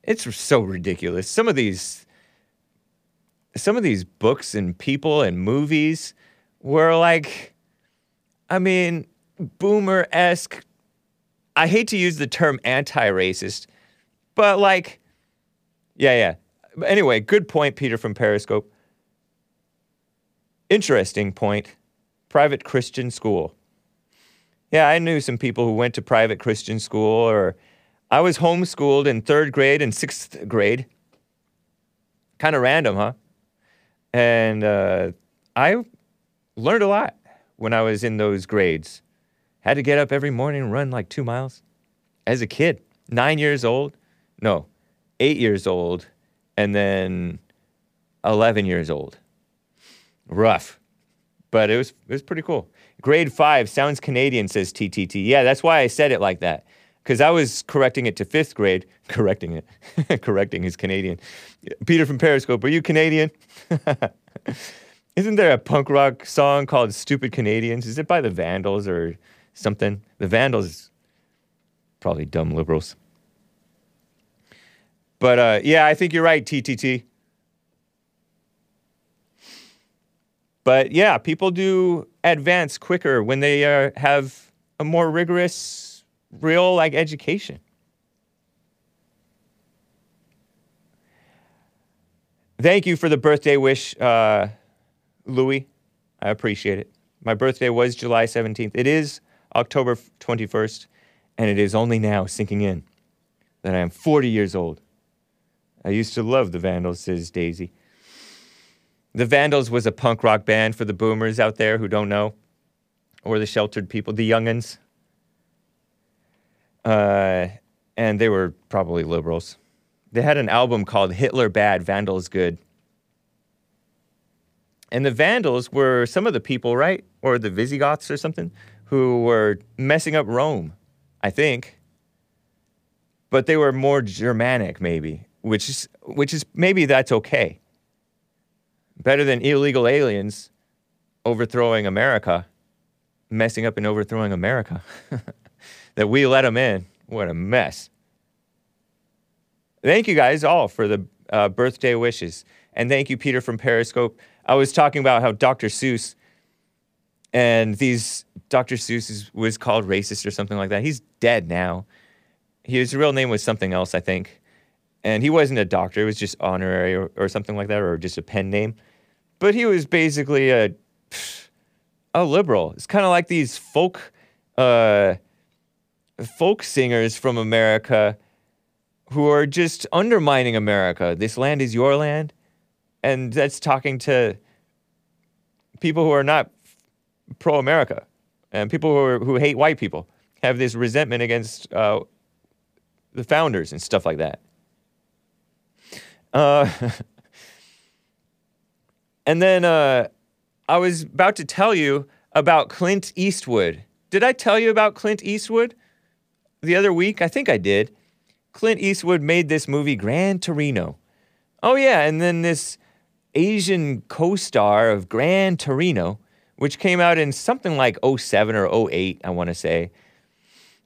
A: it's so ridiculous. Some of these, some of these books and people and movies were like, I mean, boomer esque. I hate to use the term anti racist, but like, yeah, yeah. Anyway, good point, Peter from Periscope. Interesting point. Private Christian school. Yeah, I knew some people who went to private Christian school, or I was homeschooled in third grade and sixth grade. Kind of random, huh? And uh, I learned a lot when I was in those grades. Had to get up every morning and run like two miles as a kid, nine years old. No, eight years old, and then 11 years old. Rough, but it was it was pretty cool. Grade five sounds Canadian, says TTT. Yeah, that's why I said it like that, because I was correcting it to fifth grade. Correcting it, correcting is Canadian. Peter from Periscope, are you Canadian? Isn't there a punk rock song called "Stupid Canadians"? Is it by the Vandals or something? The Vandals, probably dumb liberals. But uh, yeah, I think you're right, TTT. But yeah, people do advance quicker when they uh, have a more rigorous, real like education. Thank you for the birthday wish, uh, Louis. I appreciate it. My birthday was July 17th. It is October 21st, and it is only now sinking in that I am 40 years old. I used to love the Vandals, says Daisy. The Vandals was a punk rock band for the boomers out there who don't know, or the sheltered people, the youngins. Uh, and they were probably liberals. They had an album called Hitler Bad, Vandals Good. And the Vandals were some of the people, right? Or the Visigoths or something, who were messing up Rome, I think. But they were more Germanic, maybe, which is, which is maybe that's okay. Better than illegal aliens overthrowing America, messing up and overthrowing America. that we let them in. What a mess. Thank you guys all for the uh, birthday wishes. And thank you, Peter from Periscope. I was talking about how Dr. Seuss and these Dr. Seuss is, was called racist or something like that. He's dead now. His real name was something else, I think. And he wasn't a doctor, it was just honorary or, or something like that, or just a pen name. But he was basically a, a liberal. It's kind of like these folk, uh, folk singers from America who are just undermining America. This land is your land. And that's talking to people who are not pro America and people who, are, who hate white people, have this resentment against uh, the founders and stuff like that. Uh, and then uh, I was about to tell you about Clint Eastwood. Did I tell you about Clint Eastwood the other week? I think I did. Clint Eastwood made this movie, Gran Torino. Oh, yeah, and then this Asian co star of Gran Torino, which came out in something like 07 or 08, I want to say.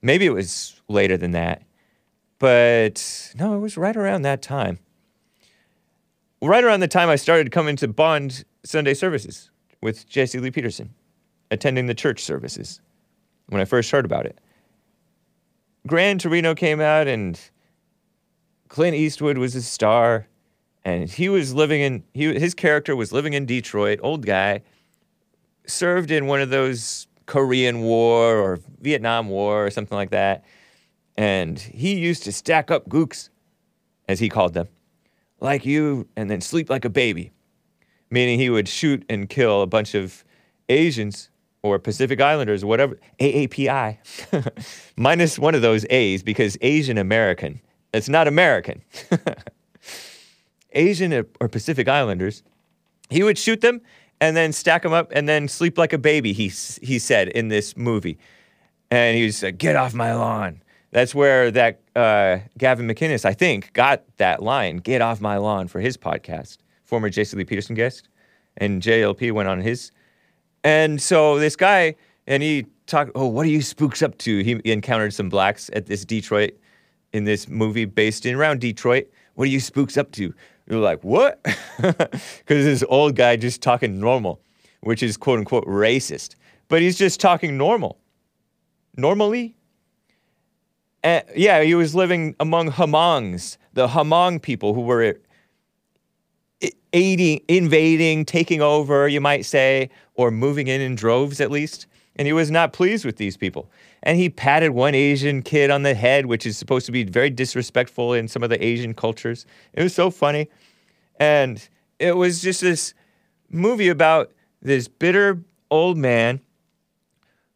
A: Maybe it was later than that. But no, it was right around that time. Right around the time I started coming to Bond Sunday services with Jesse Lee Peterson, attending the church services when I first heard about it. Gran Torino came out and Clint Eastwood was a star and he was living in he, his character was living in Detroit, old guy, served in one of those Korean War or Vietnam War or something like that. And he used to stack up gooks, as he called them, like you, and then sleep like a baby. Meaning he would shoot and kill a bunch of Asians or Pacific Islanders, whatever, AAPI, minus one of those A's because Asian American. It's not American. Asian or- Pacific Islanders, he would shoot them and then stack them up and then sleep like a baby, he, he said in this movie. And he was like, get off my lawn. That's where that uh, Gavin McInnes, I think, got that line, get off my lawn, for his podcast, former Jesse Lee Peterson guest. And JLP went on his. And so this guy, and he talked, oh, what are you spooks up to? He encountered some blacks at this Detroit, in this movie based in around Detroit. What are you spooks up to? You're like, what? Because this old guy just talking normal, which is quote unquote racist. But he's just talking normal. Normally? Uh, yeah, he was living among Hmongs, the Hmong people who were aiding, invading, taking over, you might say, or moving in in droves at least. And he was not pleased with these people. And he patted one Asian kid on the head, which is supposed to be very disrespectful in some of the Asian cultures. It was so funny. And it was just this movie about this bitter old man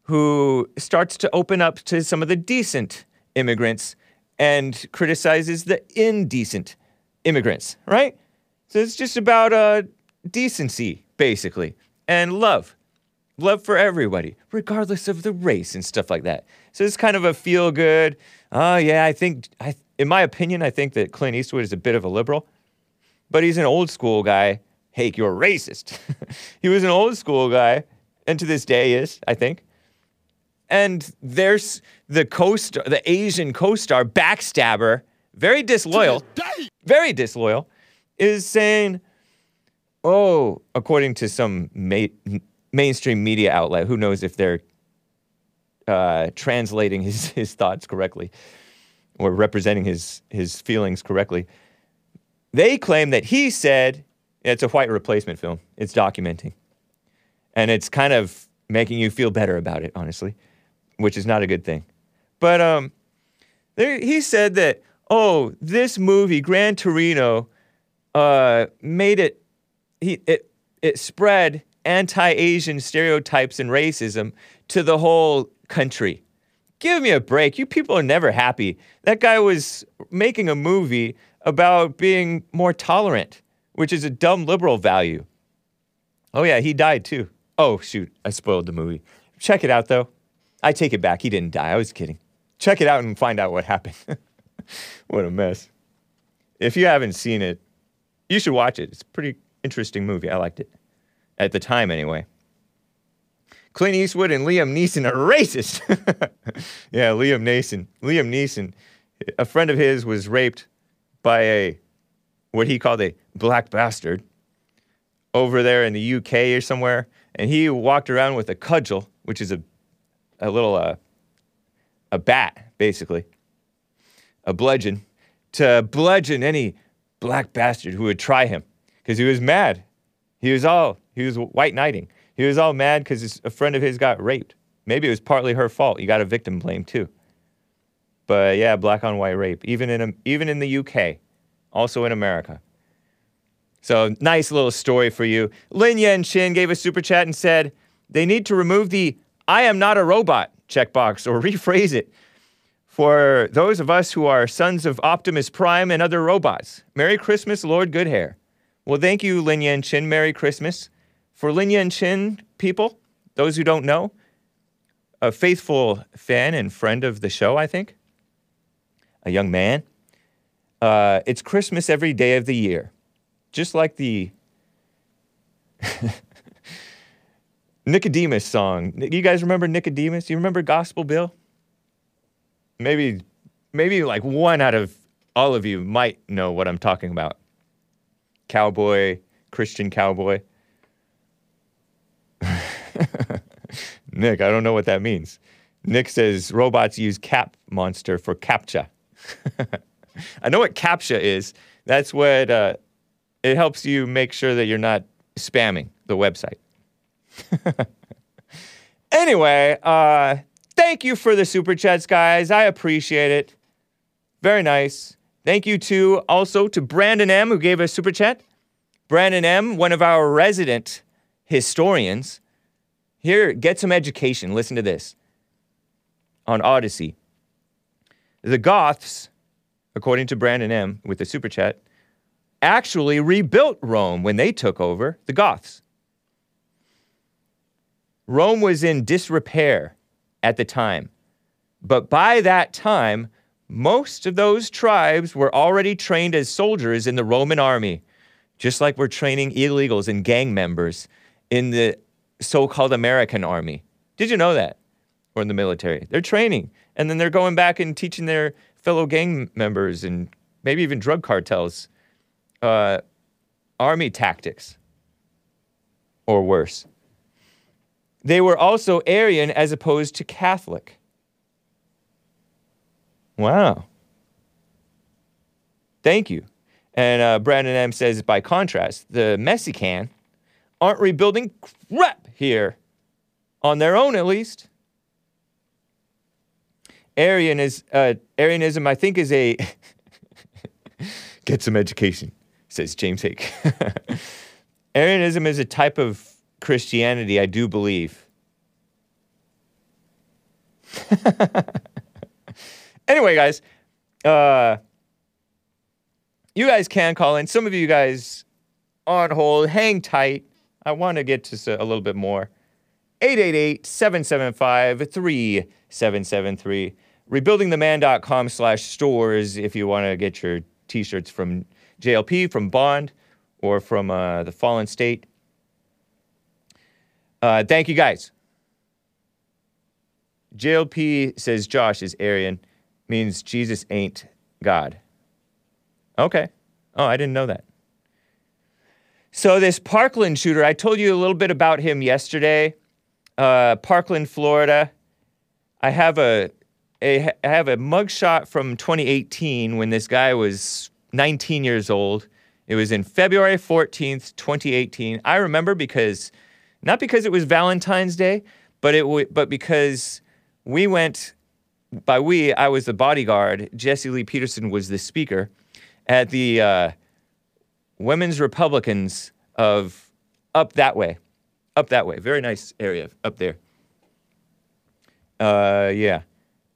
A: who starts to open up to some of the decent immigrants and criticizes the indecent immigrants, right? So it's just about uh, decency, basically, and love. Love for everybody, regardless of the race and stuff like that. So it's kind of a feel good. Oh, yeah, I think, I, in my opinion, I think that Clint Eastwood is a bit of a liberal, but he's an old school guy. Hey, you're racist. he was an old school guy, and to this day is, I think. And there's the co-star, the Asian co-star, backstabber, very disloyal, very disloyal, is saying, "Oh, according to some ma- mainstream media outlet, who knows if they're uh, translating his his thoughts correctly or representing his his feelings correctly." They claim that he said it's a white replacement film. It's documenting, and it's kind of making you feel better about it, honestly, which is not a good thing. But um, there, he said that, oh, this movie, Gran Torino, uh, made it, he, it, it spread anti-Asian stereotypes and racism to the whole country. Give me a break. You people are never happy. That guy was making a movie about being more tolerant, which is a dumb liberal value. Oh, yeah, he died too. Oh, shoot, I spoiled the movie. Check it out, though. I take it back. He didn't die. I was kidding. Check it out and find out what happened. what a mess. If you haven't seen it, you should watch it. It's a pretty interesting movie. I liked it. At the time, anyway. Clint Eastwood and Liam Neeson are racist. yeah, Liam Neeson. Liam Neeson, a friend of his was raped by a what he called a black bastard over there in the UK or somewhere, and he walked around with a cudgel, which is a a little uh, a bat basically, a bludgeon, to bludgeon any black bastard who would try him, because he was mad. He was all he was white knighting. He was all mad because a friend of his got raped. Maybe it was partly her fault. You got a victim blame too. But yeah, black on white rape, even in even in the UK, also in America. So nice little story for you. Lin Yen Chin gave a super chat and said they need to remove the "I am not a robot" checkbox or rephrase it for those of us who are sons of Optimus Prime and other robots. Merry Christmas, Lord Goodhair. Well, thank you, Lin Yen Chin. Merry Christmas. For Lin Yen Chin people, those who don't know, a faithful fan and friend of the show, I think, a young man. Uh, it's Christmas every day of the year, just like the Nicodemus song. You guys remember Nicodemus? You remember Gospel Bill? Maybe, maybe like one out of all of you might know what I'm talking about. Cowboy, Christian cowboy. Nick, I don't know what that means. Nick says robots use cap monster for captcha. I know what captcha is. That's what uh, it helps you make sure that you're not spamming the website. anyway, uh, thank you for the super chats, guys. I appreciate it. Very nice. Thank you to also to Brandon M who gave us super chat. Brandon M, one of our resident historians. Here, get some education. Listen to this. On Odyssey. The Goths, according to Brandon M with the super chat, actually rebuilt Rome when they took over the Goths. Rome was in disrepair at the time. But by that time, most of those tribes were already trained as soldiers in the Roman army, just like we're training illegals and gang members in the so called American army. Did you know that? Or in the military. They're training, and then they're going back and teaching their fellow gang members and maybe even drug cartels uh, army tactics or worse. They were also Arian as opposed to Catholic. Wow. Thank you. And uh, Brandon M says, by contrast, the Mexican aren't rebuilding crap here, on their own at least. Arian is, uh, Arianism, I think, is a get some education, says James Hake. Arianism is a type of Christianity, I do believe. anyway, guys, uh, you guys can call in. Some of you guys on hold, hang tight. I want to get to a little bit more. 888 775 3773. Rebuildingtheman.com slash stores if you want to get your t shirts from JLP, from Bond, or from uh, the Fallen State. Uh, thank you guys. JLP says Josh is Arian, means Jesus ain't God. Okay. Oh, I didn't know that. So this Parkland shooter, I told you a little bit about him yesterday. Uh, Parkland, Florida. I have a, a I have a mugshot from 2018 when this guy was 19 years old. It was in February 14th, 2018. I remember because not because it was Valentine's Day, but it w- but because we went by we, I was the bodyguard. Jesse Lee Peterson was the speaker at the uh, Women's Republicans of up that way, up that way. Very nice area up there. Uh, yeah,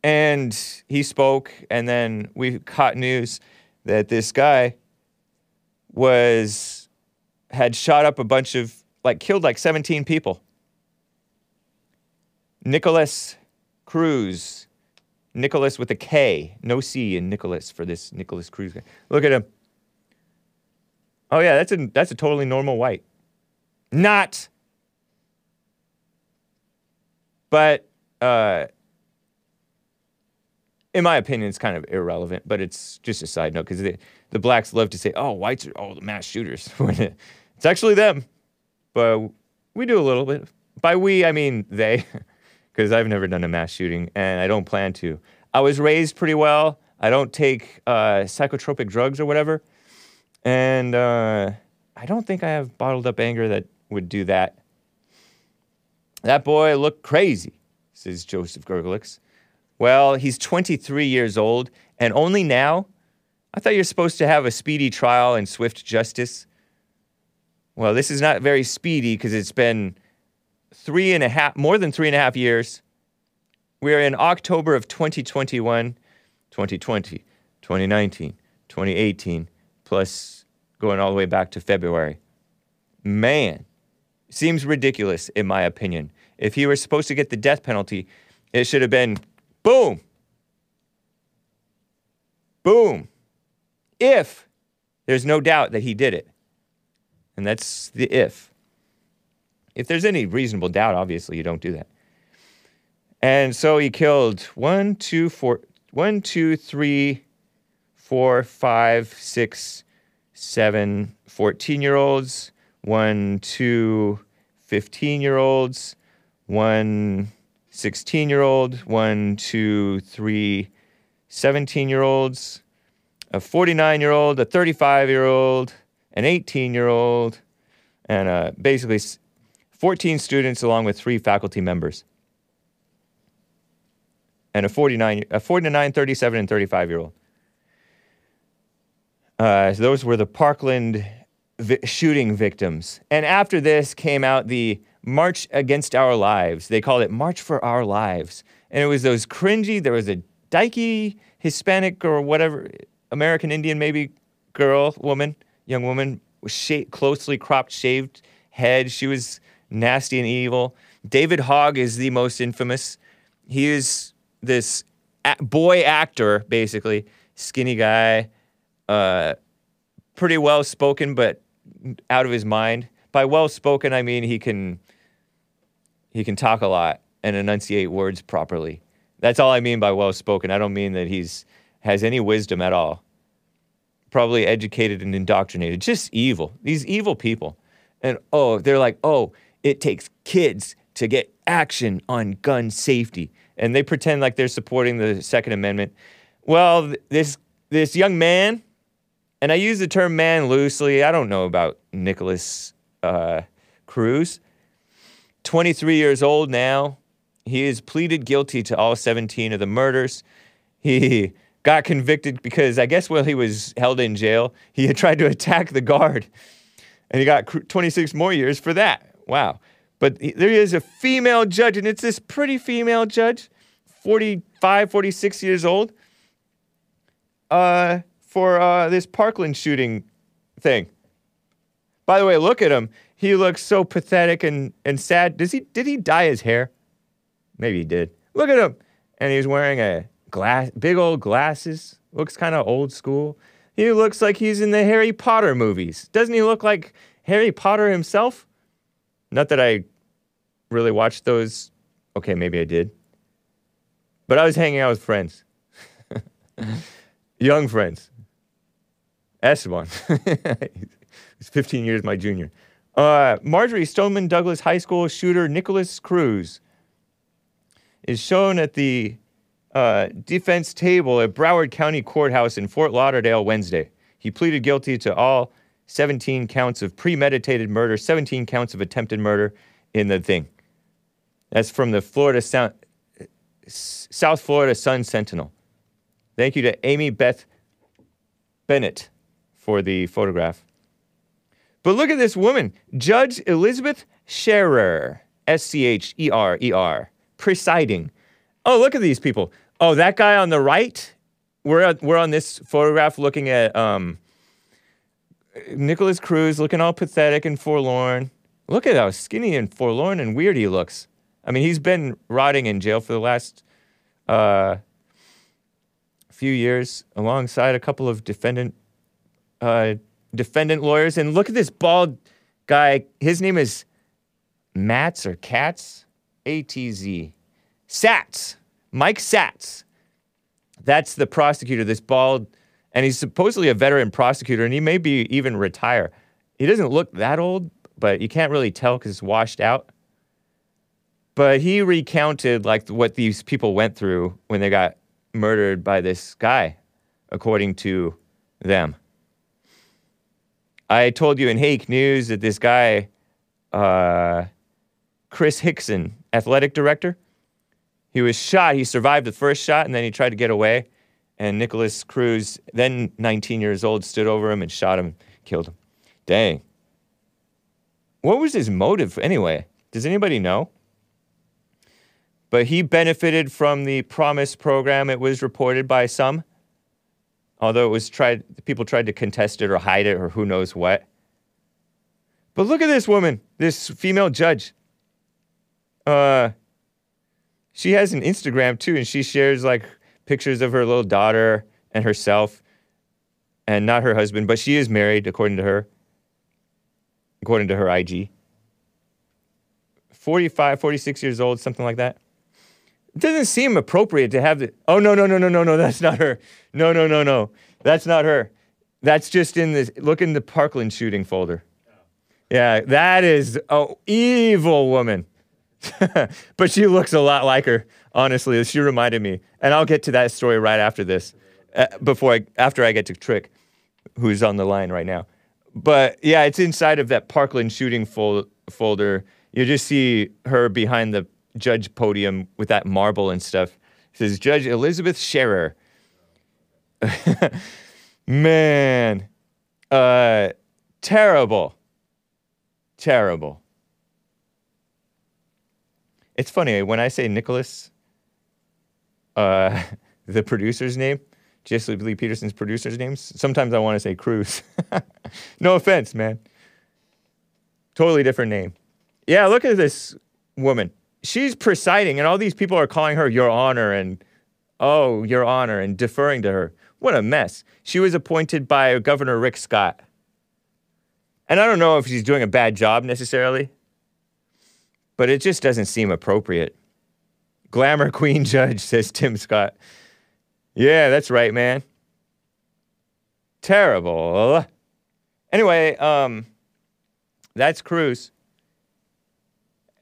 A: and he spoke, and then we caught news that this guy was had shot up a bunch of like killed like 17 people. Nikolas Cruz. Nikolas with a K, no C in Nikolas for this Nikolas Cruz guy. Look at him. Oh yeah, that's a that's a totally normal white. Not. But uh in my opinion, it's kind of irrelevant, but it's just a side note because the, blacks love to say, oh, whites are all the mass shooters. it's actually them. But we do a little bit. By we, I mean they, because I've never done a mass shooting and I don't plan to. I was raised pretty well. I don't take uh, psychotropic drugs or whatever. And uh, I don't think I have bottled up anger that would do that. That boy looked crazy, says Joseph Gergelix. Well, he's 23 years old, and only now? I thought you're supposed to have a speedy trial and swift justice. Well, this is not very speedy because it's been three and a half, more than three and a half years. We're in October of 2021, 2020, 2019, 2018, plus going all the way back to February. Man, seems ridiculous in my opinion. If he were supposed to get the death penalty, it should have been boom, boom. If there's no doubt that he did it. And that's the if. If there's any reasonable doubt, obviously you don't do that. And so he killed one, two, four, one, two, three, four, five, six, seven 14 year olds, one, two 15 year olds, one 16 year old, one, two, three 17 year olds, a 49 year old, a 35 year old, an 18 year old, and uh, basically 14 students along with three faculty members. And a 49, a 49, 37, and 35 year old. Uh, so those were the Parkland vi- shooting victims. And after this came out the March Against Our Lives. They called it March for Our Lives. And it was those cringy, there was a dykey Hispanic or whatever, American Indian maybe girl, woman, young woman, with sha- closely cropped, shaved head. She was nasty and evil. David Hogg is the most infamous. He is this a- boy actor, basically, skinny guy, uh, pretty well spoken, but out of his mind. By well spoken, I mean he can he can talk a lot and enunciate words properly. That's all I mean by well spoken. I don't mean that he's has any wisdom at all. Probably educated and indoctrinated. Just evil. These evil people. And oh, they're like, oh, it takes kids to get action on gun safety. And they pretend like they're supporting the Second Amendment. Well, th- this this young man, and I use the term man loosely. I don't know about Nikolas uh, Cruz. 23 years old now. He has pleaded guilty to all 17 of the murders. He got convicted because I guess while he was held in jail, he had tried to attack the guard. And he got 26 more years for that. Wow. But there is a female judge, and it's this pretty female judge, 45, 46 years old, uh, for uh, this Parkland shooting thing. By the way, look at him. He looks so pathetic and, and sad. Does he did he dye his hair? Maybe he did. Look at him. And he's wearing a glass big old glasses. Looks kind of old school. He looks like he's in the Harry Potter movies. Doesn't he look like Harry Potter himself? Not that I really watched those. Okay, maybe I did. But I was hanging out with friends. Young friends. Esteban. He's 15 years my junior. Uh, Marjory Stoneman Douglas High School shooter Nikolas Cruz is shown at the uh, defense table at Broward County Courthouse in Fort Lauderdale Wednesday. He pleaded guilty to all 17 counts of premeditated murder, 17 counts of attempted murder in the thing. That's from the Florida Sound, South Florida Sun Sentinel. Thank you to Amy Beth Bennett for the photograph. But look at this woman, Judge Elizabeth Scherer, S C H E R E R, presiding. Oh, look at these people. Oh, that guy on the right. We're we're on this photograph looking at um, Nikolas Cruz looking all pathetic and forlorn. Look at how skinny and forlorn and weird he looks. I mean, he's been rotting in jail for the last uh, few years, alongside a couple of defendant uh, defendant lawyers. And look at this bald guy. His name is Mats or Katz, A T Z, Satz, Mike Satz. That's the prosecutor. This bald, and he's supposedly a veteran prosecutor, and he may be even retire. He doesn't look that old, but you can't really tell because it's washed out. But he recounted like what these people went through when they got murdered by this guy, according to them. I told you in Hake News that this guy, uh, Chris Hixon, athletic director, he was shot. He survived the first shot, and then he tried to get away. And Nikolas Cruz, then 19 years old, stood over him and shot him, killed him. Dang. What was his motive anyway? Does anybody know? But he benefited from the Promise program. It was reported by some, although it was tried. People tried to contest it or hide it or who knows what. But look at this woman, this female judge. Uh, she has an Instagram too, and she shares like pictures of her little daughter and herself, and not her husband, but she is married according to her. According to her IG. 45, 46 years old, something like that. It doesn't seem appropriate to have the. Oh, no, no, no, no, no, no, that's not her. No, no, no, no. That's not her. That's just in this. Look in the Parkland shooting folder. Yeah, that is oh evil woman. but she looks a lot like her. Honestly, she reminded me, and I'll get to that story right after this. Uh, before I after I get to Trick, who's on the line right now. But yeah, it's inside of that Parkland shooting fol- folder. You just see her behind the judge podium with that marble and stuff. It says Judge Elizabeth Scherer. Man, uh, terrible, terrible. It's funny when I say Nicholas, uh, the producer's name, Jesse Lee Peterson's producer's names. Sometimes I want to say Cruz. no offense, man. Totally different name. Yeah, look at this woman. She's presiding, and all these people are calling her Your Honor and oh, Your Honor, and deferring to her. What a mess. She was appointed by Governor Rick Scott. And I don't know if she's doing a bad job necessarily, but it just doesn't seem appropriate. Glamour Queen Judge, says Tim Scott. Yeah, that's right, man. Terrible. Anyway, um, that's Cruz.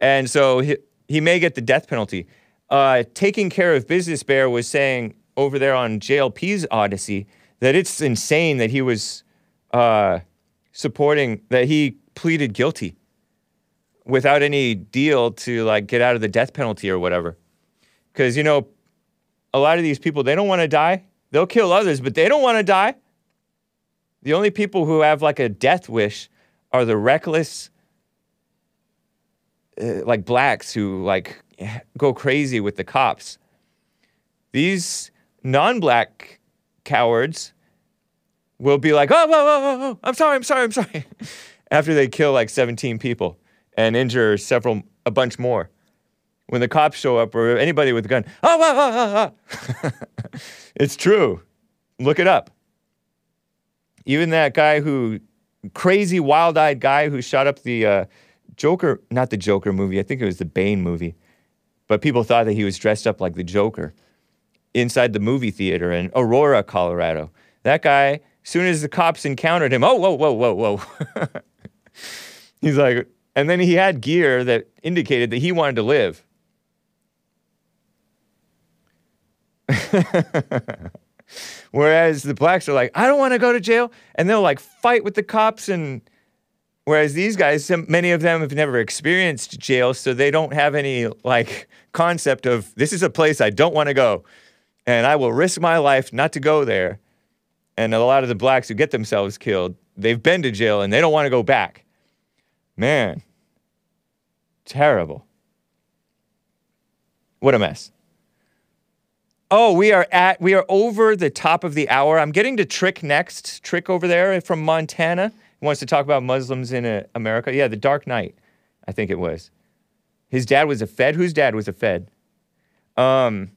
A: And so he, he may get the death penalty. Uh, taking care of business bear was saying over there on JLP's Odysee that it's insane that he was uh, supporting that he pleaded guilty without any deal to like get out of the death penalty or whatever. Because you know, a lot of these people they don't want to die. They'll kill others, but they don't want to die. The only people who have like a death wish are the reckless, uh, like blacks who like go crazy with the cops. These non-black cowards will be like, oh, whoa, whoa, whoa, whoa, I'm sorry, I'm sorry, I'm sorry, after they kill like 17 people and injure several, a bunch more. When the cops show up or anybody with a gun, oh, whoa, whoa, whoa, whoa. it's true. Look it up. Even that guy who, crazy, wild eyed guy who shot up the uh, Joker, not the Joker movie, I think it was the Bane movie, but people thought that he was dressed up like the Joker inside the movie theater in Aurora, Colorado. That guy, as soon as the cops encountered him, oh, whoa, whoa, whoa, whoa. He's like, and then he had gear that indicated that he wanted to live. Whereas the blacks are like, I don't want to go to jail. And they'll like fight with the cops and Whereas these guys, many of them have never experienced jail, so they don't have any like concept of this is a place I don't want to go, and I will risk my life not to go there. And a lot of the blacks who get themselves killed, they've been to jail and they don't want to go back. Man, terrible. What a mess. Oh, we are at we are over the top of the hour. I'm getting to Trick next. Trick over there from Montana. He wants to talk about Muslims in uh, America. Yeah, the Dark Knight, I think it was. His dad was a Fed. Whose dad was a Fed? Um,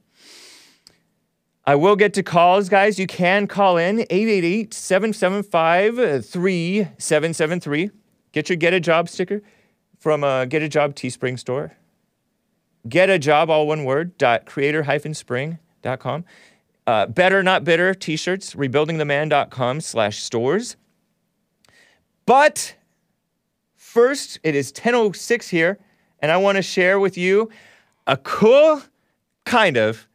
A: I will get to calls, guys. You can call in 888 775 3773. Get your Get a Job sticker from a Get a Job Teespring store. Get a job, all one word, dot creator spring.com. Uh, better, not bitter t shirts, rebuildingtheman.com slash stores. But first, it is 10.06 here, and I want to share with you a cool kind of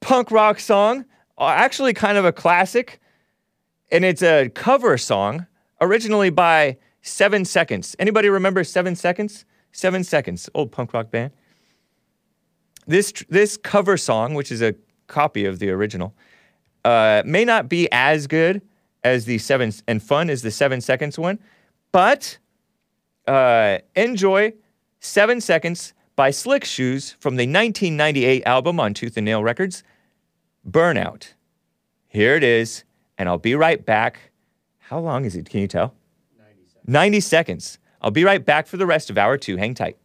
A: punk rock song, uh, actually kind of a classic, and it's a cover song originally by Seven Seconds. Anybody remember Seven Seconds? Seven Seconds, old punk rock band. This this cover song, which is a copy of the original, uh, may not be as good as the seven and fun as the Seven Seconds one, but uh, enjoy Seven Seconds by Slick Shoes from the 1998 album on Tooth and Nail Records, Burn Out. Here it is, and I'll be right back. How long is it? Can you tell? 90 seconds. I'll be right back for the rest of hour two. Hang tight.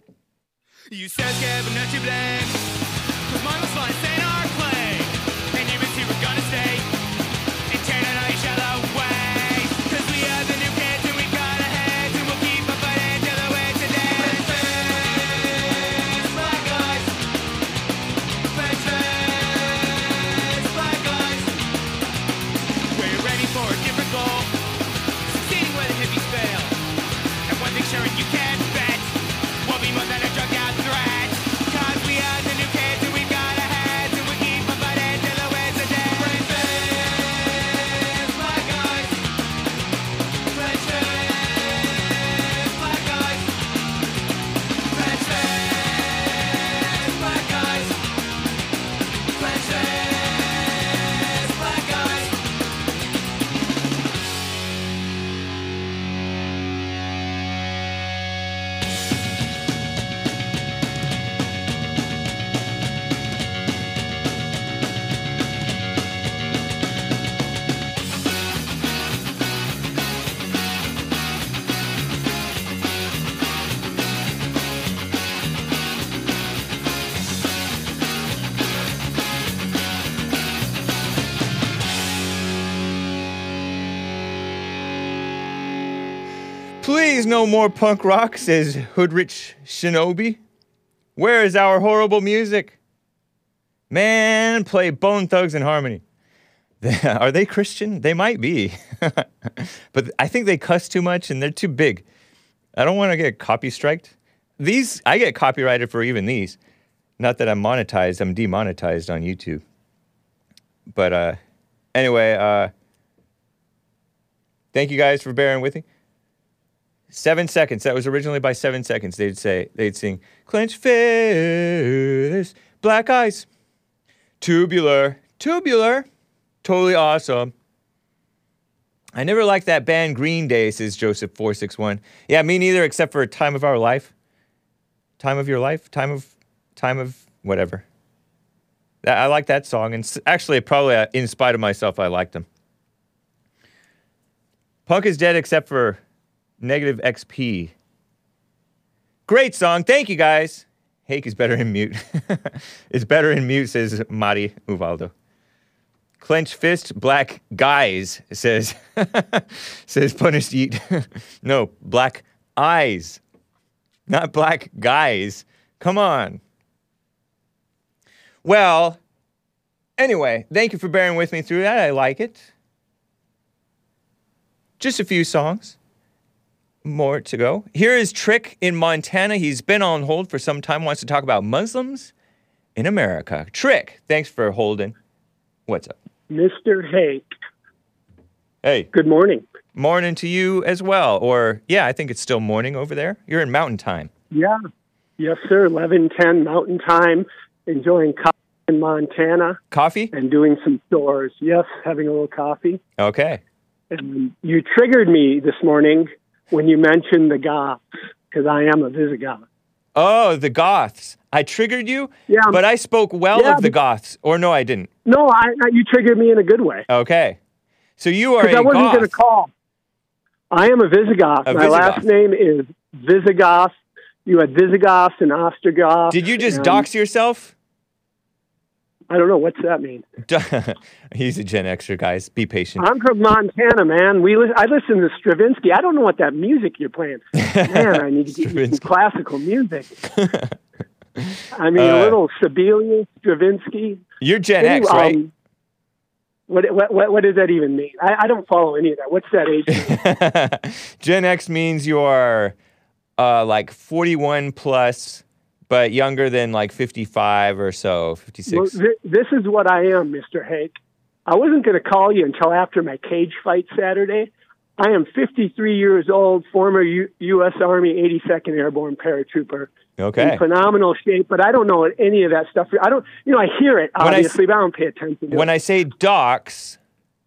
A: No more punk rock, says Hoodrich Shinobi. Where is our horrible music? Man, play Bone Thugs-n-Harmony. Are they Christian? They might be. but I think they cuss too much and they're too big. I don't want to get copy striked. These, I get copyrighted for even these. Not that I'm monetized, I'm demonetized on YouTube. But uh, anyway, uh, thank you guys for bearing with me. Seven seconds. That was originally by seven seconds. They'd say, they'd sing, clench fist, black eyes, tubular, tubular, totally awesome. I never liked that band Green Day, says Joseph461. Yeah, me neither, except for Time of Our Life. Time of Your Life? Time of, time of whatever. I like that song. And actually, probably uh, in spite of myself, I liked them. Punk is dead except for negative XP. Great song. Thank you, guys. Hake is better in mute. it's better in mute, says Mari Uvaldo. Clench fist, black guys, says says punished eat. no, black eyes. Not black guys. Come on. Well, anyway, thank you for bearing with me through that. I like it. Just a few songs. More to go. Here is Trick in Montana. He's been on hold for some time, wants to talk about Muslims in America. Trick, thanks for holding. What's up?
F: Mr. Hake,
A: Hey,
F: Good morning.
A: morning to you as well. Or, yeah, I think it's still morning over there. You're in mountain time.
F: Yeah. Yes, sir. Eleven ten Mountain Time. Enjoying coffee in Montana
A: Coffee?
F: and doing some chores. Yes, having a little coffee.
A: Okay.
F: And you triggered me this morning when you mentioned the Goths because I am a Visigoth.
A: Oh, the Goths. I triggered you?
F: Yeah.
A: But I spoke well
F: Yeah,
A: of the Goths. Or no, I didn't.
F: No, I, you triggered me in a good way
A: Okay. So you are a
F: I wasn't going to call. I am a Visigoth.
A: A
F: My last name is Visigoth. You had Visigoths and Ostrogoths.
A: Did you just
F: and-
A: dox yourself?
F: I don't know what's that mean.
A: He's a Gen Xer, guys. Be patient.
F: I'm from Montana, man. We li- I listen to Stravinsky. I don't know what that music you're playing. Man, I need to get some classical music. I mean,
A: Uh,
F: a little Sibelius, Stravinsky.
A: You're Gen X, right?
F: um, what, what what what does that even mean? I, I don't follow any of that. What's that age?
A: Gen X means you're uh, like 41 plus, but younger than like 55 or so, 56.
F: well, th- this is what I am, Mister Hake. I wasn't going to call you until after my cage fight Saturday. I am 53 years old, former U- U.S. Army 82nd Airborne paratrooper.
A: okay.
F: in phenomenal shape, but I don't know any of that stuff. I don't, you know, I hear it
A: When I s-
F: obviously, but I don't pay attention. To
A: When
F: it.
A: I say docs,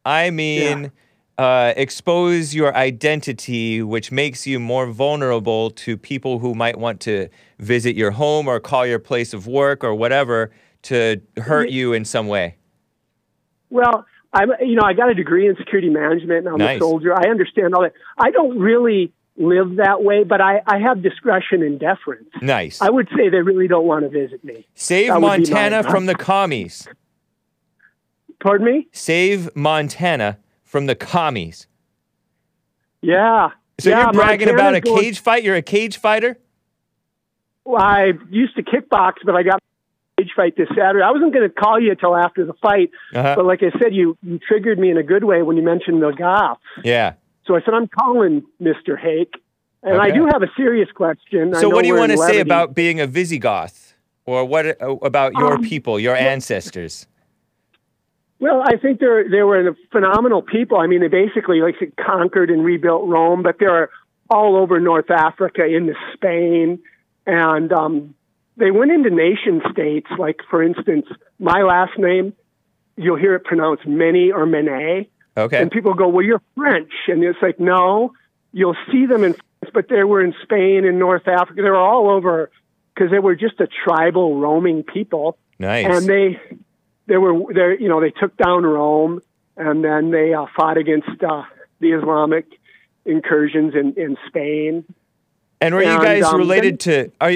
A: I mean uh, expose your identity, which makes you more vulnerable to people who might want to visit your home or call your place of work or whatever to hurt you in some way.
F: well, I'm, you know, I got a degree in security management, and I'm
A: Nice.
F: a soldier. I understand all that. I don't really live that way, but I, I have discretion and deference.
A: Nice.
F: I would say they really don't want to visit me.
A: Save
F: that be my
A: Montana from the commies.
F: Pardon me?
A: Save Montana from the commies.
F: Yeah.
A: So
F: yeah,
A: you're bragging about a
F: going-
A: cage fight? You're a cage fighter?
F: Well, I used to kickbox, but I got cage fight this Saturday. I wasn't going to call you until after the fight,
A: Uh-huh.
F: but like I said, you, you triggered me in a good way when you mentioned the Goths.
A: Yeah.
F: So I said, I'm calling Mr. Hake. And I do have a serious question. I
A: So
F: know
A: what do you want to say about being a Visigoth? Or what uh, about your
F: Um,
A: people, your ancestors?
F: Well, I think they're they were phenomenal people. I mean, they basically like conquered and rebuilt Rome, but they're all over North Africa, into Spain, and um, they went into nation states. Like for instance, my last name, you'll hear it pronounced Many or Menet,
A: Okay.
F: and people go, "Well, you're French," and it's like, no, you'll see them in France, but they were in Spain and North Africa. They were all over because they were just a tribal roaming people
A: Nice.
F: and they they were they you know they took down Rome and then they uh, fought against uh, the Islamic incursions in in Spain.
A: And were you
F: and,
A: guys
F: um,
A: related to are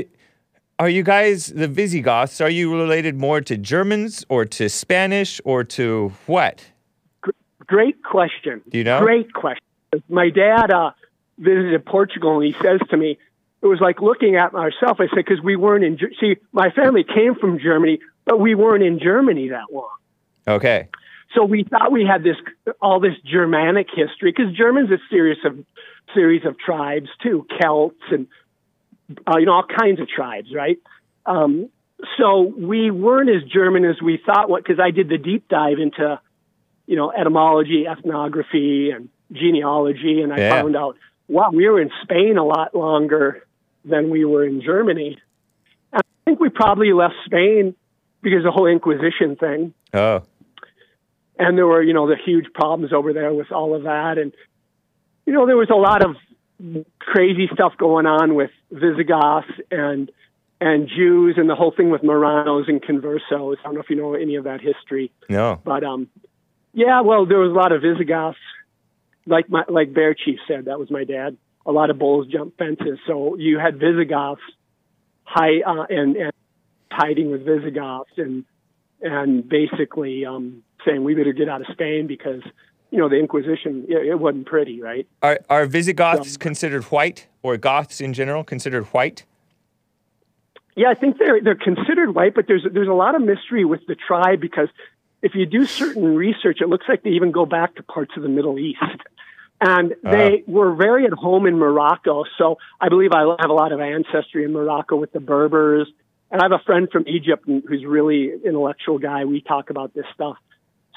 A: are you guys the Visigoths? Are you related more to Germans or to Spanish or to what?
F: Great question.
A: Do you know?
F: Great question. My dad uh, visited Portugal and he says to me, it was like looking at myself. I said because we weren't in see my family came from Germany, but we weren't in Germany that long.
A: Okay.
F: So we thought we had this all this Germanic history because Germans a series of series of tribes too, Celts and uh, you know all kinds of tribes, right? Um, so we weren't as German as we thought. What? Because I did the deep dive into you know etymology, ethnography, and genealogy, and I
A: Yeah.
F: found out wow, we were in Spain a lot longer than we were in Germany. And I think we probably left Spain because the whole Inquisition thing.
A: Oh.
F: and there were you know the huge problems over there with all of that. And you know there was a lot of crazy stuff going on with visigoths and and jews and the whole thing with marranos and conversos i don't know if you know any of that history.
A: No.
F: but um yeah well there was a lot of visigoths. Like my like bear chief said that was my dad. A lot of bulls jump fences. So you had visigoths high uh, and and hiding with visigoths and and basically um, saying we better get out of Spain because you know the Inquisition it, it wasn't pretty, right?
A: Are are Visigoths
F: Um,
A: considered white or Goths in general considered white?
F: Yeah, I think they're they're considered white, but there's there's a lot of mystery with the tribe because if you do certain research, it looks like they even go back to parts of the Middle East. And they were very at home in Morocco. So I believe I have a lot of ancestry in Morocco with the Berbers. And I have a friend from Egypt who's really intellectual guy. We talk about this stuff.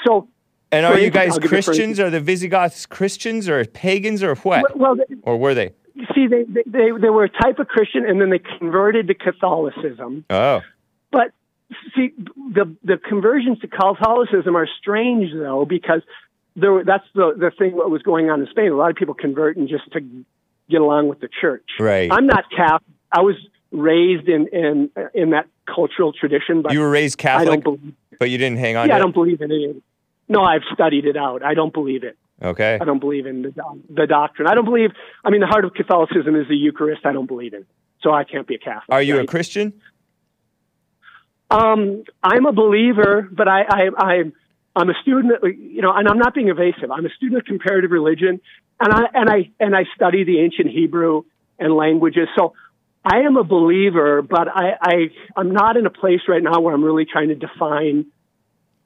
F: So
A: And are you guys
F: I'll give you a for
A: Christians? Are the Visigoths Christians or pagans or what?
F: Well, they-
A: Or were they?
F: see, they, they they they were a type of Christian, and then they converted to Catholicism.
A: Oh,
F: But see, the the conversions to Catholicism are strange though because there were- that's the the thing what was going on in Spain. A lot of people converting just to get along with the church.
A: Right.
F: I'm not Catholic. I was raised in in in that cultural tradition, but
A: you were raised Catholic, I
F: don't believe.
A: but you didn't hang on
F: Yeah, I don't believe in it. No, I've studied it out. I don't believe it.
A: Okay.
F: I don't believe in the, the doctrine. I don't believe. I mean, the heart of Catholicism is the Eucharist. I don't believe in. So I can't be a Catholic.
A: Are you a? Christian?
F: Um, I'm a believer, but I, I, I'm, I'm a student. You know, and I'm not being evasive. I'm a student of comparative religion, and I and I and I study the ancient Hebrew and languages. So I am a believer, but I, I I'm not in a place right now where I'm really trying to define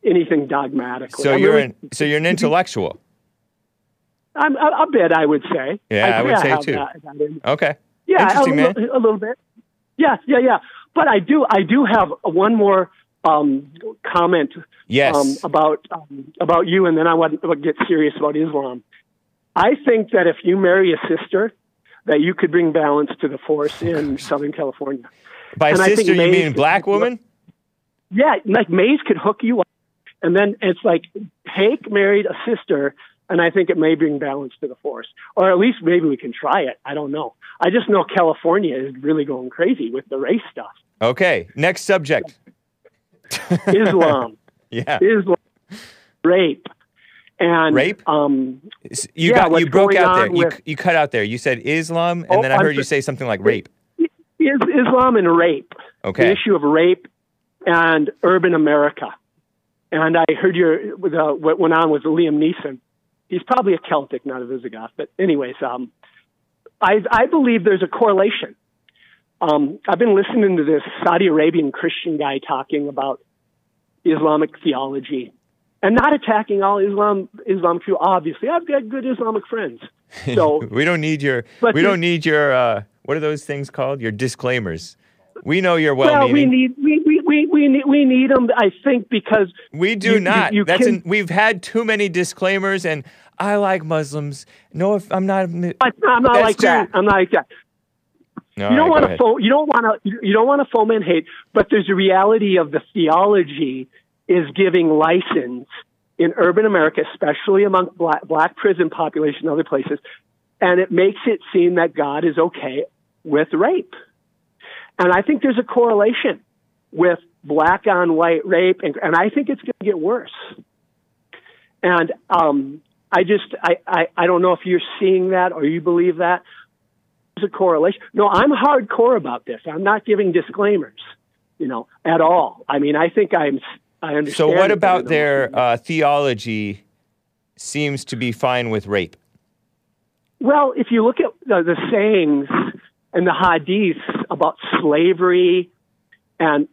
F: anything dogmatically.
A: So
F: I'm
A: you're
F: really-
A: an so you're an intellectual.
F: I'm a, bit, I would say.
A: Yeah, I would say too.
F: that- that
A: Okay.
F: Yeah, a,
A: man.
F: a little bit. Yeah, yeah, yeah. But I do, I do have one more um, comment
A: Yes.
F: um, about um, about you, and then I want to get serious about Islam. I think that if you marry a sister, that you could bring balance to the force oh in Southern California.
A: By
F: and I think
A: sister, you mean black woman?
F: Yeah, like Maze could hook you up, and then it's like Hake married a sister, and I think it may bring balance to the force, or at least maybe we can try it. I don't know. I just know California is really going crazy with the race stuff.
A: Okay. Next subject.
F: Islam,
A: Yeah.
F: Islam, rape, and
A: Rape?
F: Um,
A: You
F: Yeah,
A: got you broke out there.
F: on
A: You you cut out there. You said Islam, and
F: Oh,
A: then I
F: I'm
A: heard you say something like rape.
F: is Islam and rape.
A: Okay.
F: The issue of rape and urban America. And I heard your with, uh, what went on with Liam Neeson. He's probably a Celtic, not a Visigoth. But anyways, um, I I believe there's a correlation. Um, I've been listening to this Saudi Arabian Christian guy talking about Islamic theology and not attacking all Islam Islam too. Obviously, I've got good Islamic friends. So
A: we don't need your
F: But
A: we
F: the-
A: don't need your uh, what are those things called? Your disclaimers. We know you're
F: well, we
A: well-meaning.
F: need we, we, we, we need we need them. I think because
A: We do
F: you- you-
A: not.
F: you
A: That's
F: can-
A: an, we've had too many disclaimers, and I like Muslims. No, if I'm not.
F: I'm not like that.
A: too-
F: I'm not like that.
A: No,
F: you don't
A: right,
F: want
A: go
F: to
A: ahead.
F: fo- you don't want to you don't want to foment hate, but there's a reality of the theology is giving license in urban America, especially among black, black prison population and other places, and it makes it seem that God is okay with rape. And I think there's a correlation with black on white rape, and, and I think it's going to get worse. And um, I just I, I I don't know if you're seeing that or you believe that. There's a correlation. No, I'm hardcore about this. I'm not giving disclaimers, you know, at all. I mean, I think I'm. I understand.
A: So, what about their uh, theology? Seems to be fine with rape.
F: Well, if you look at the, the sayings and the hadiths about slavery, and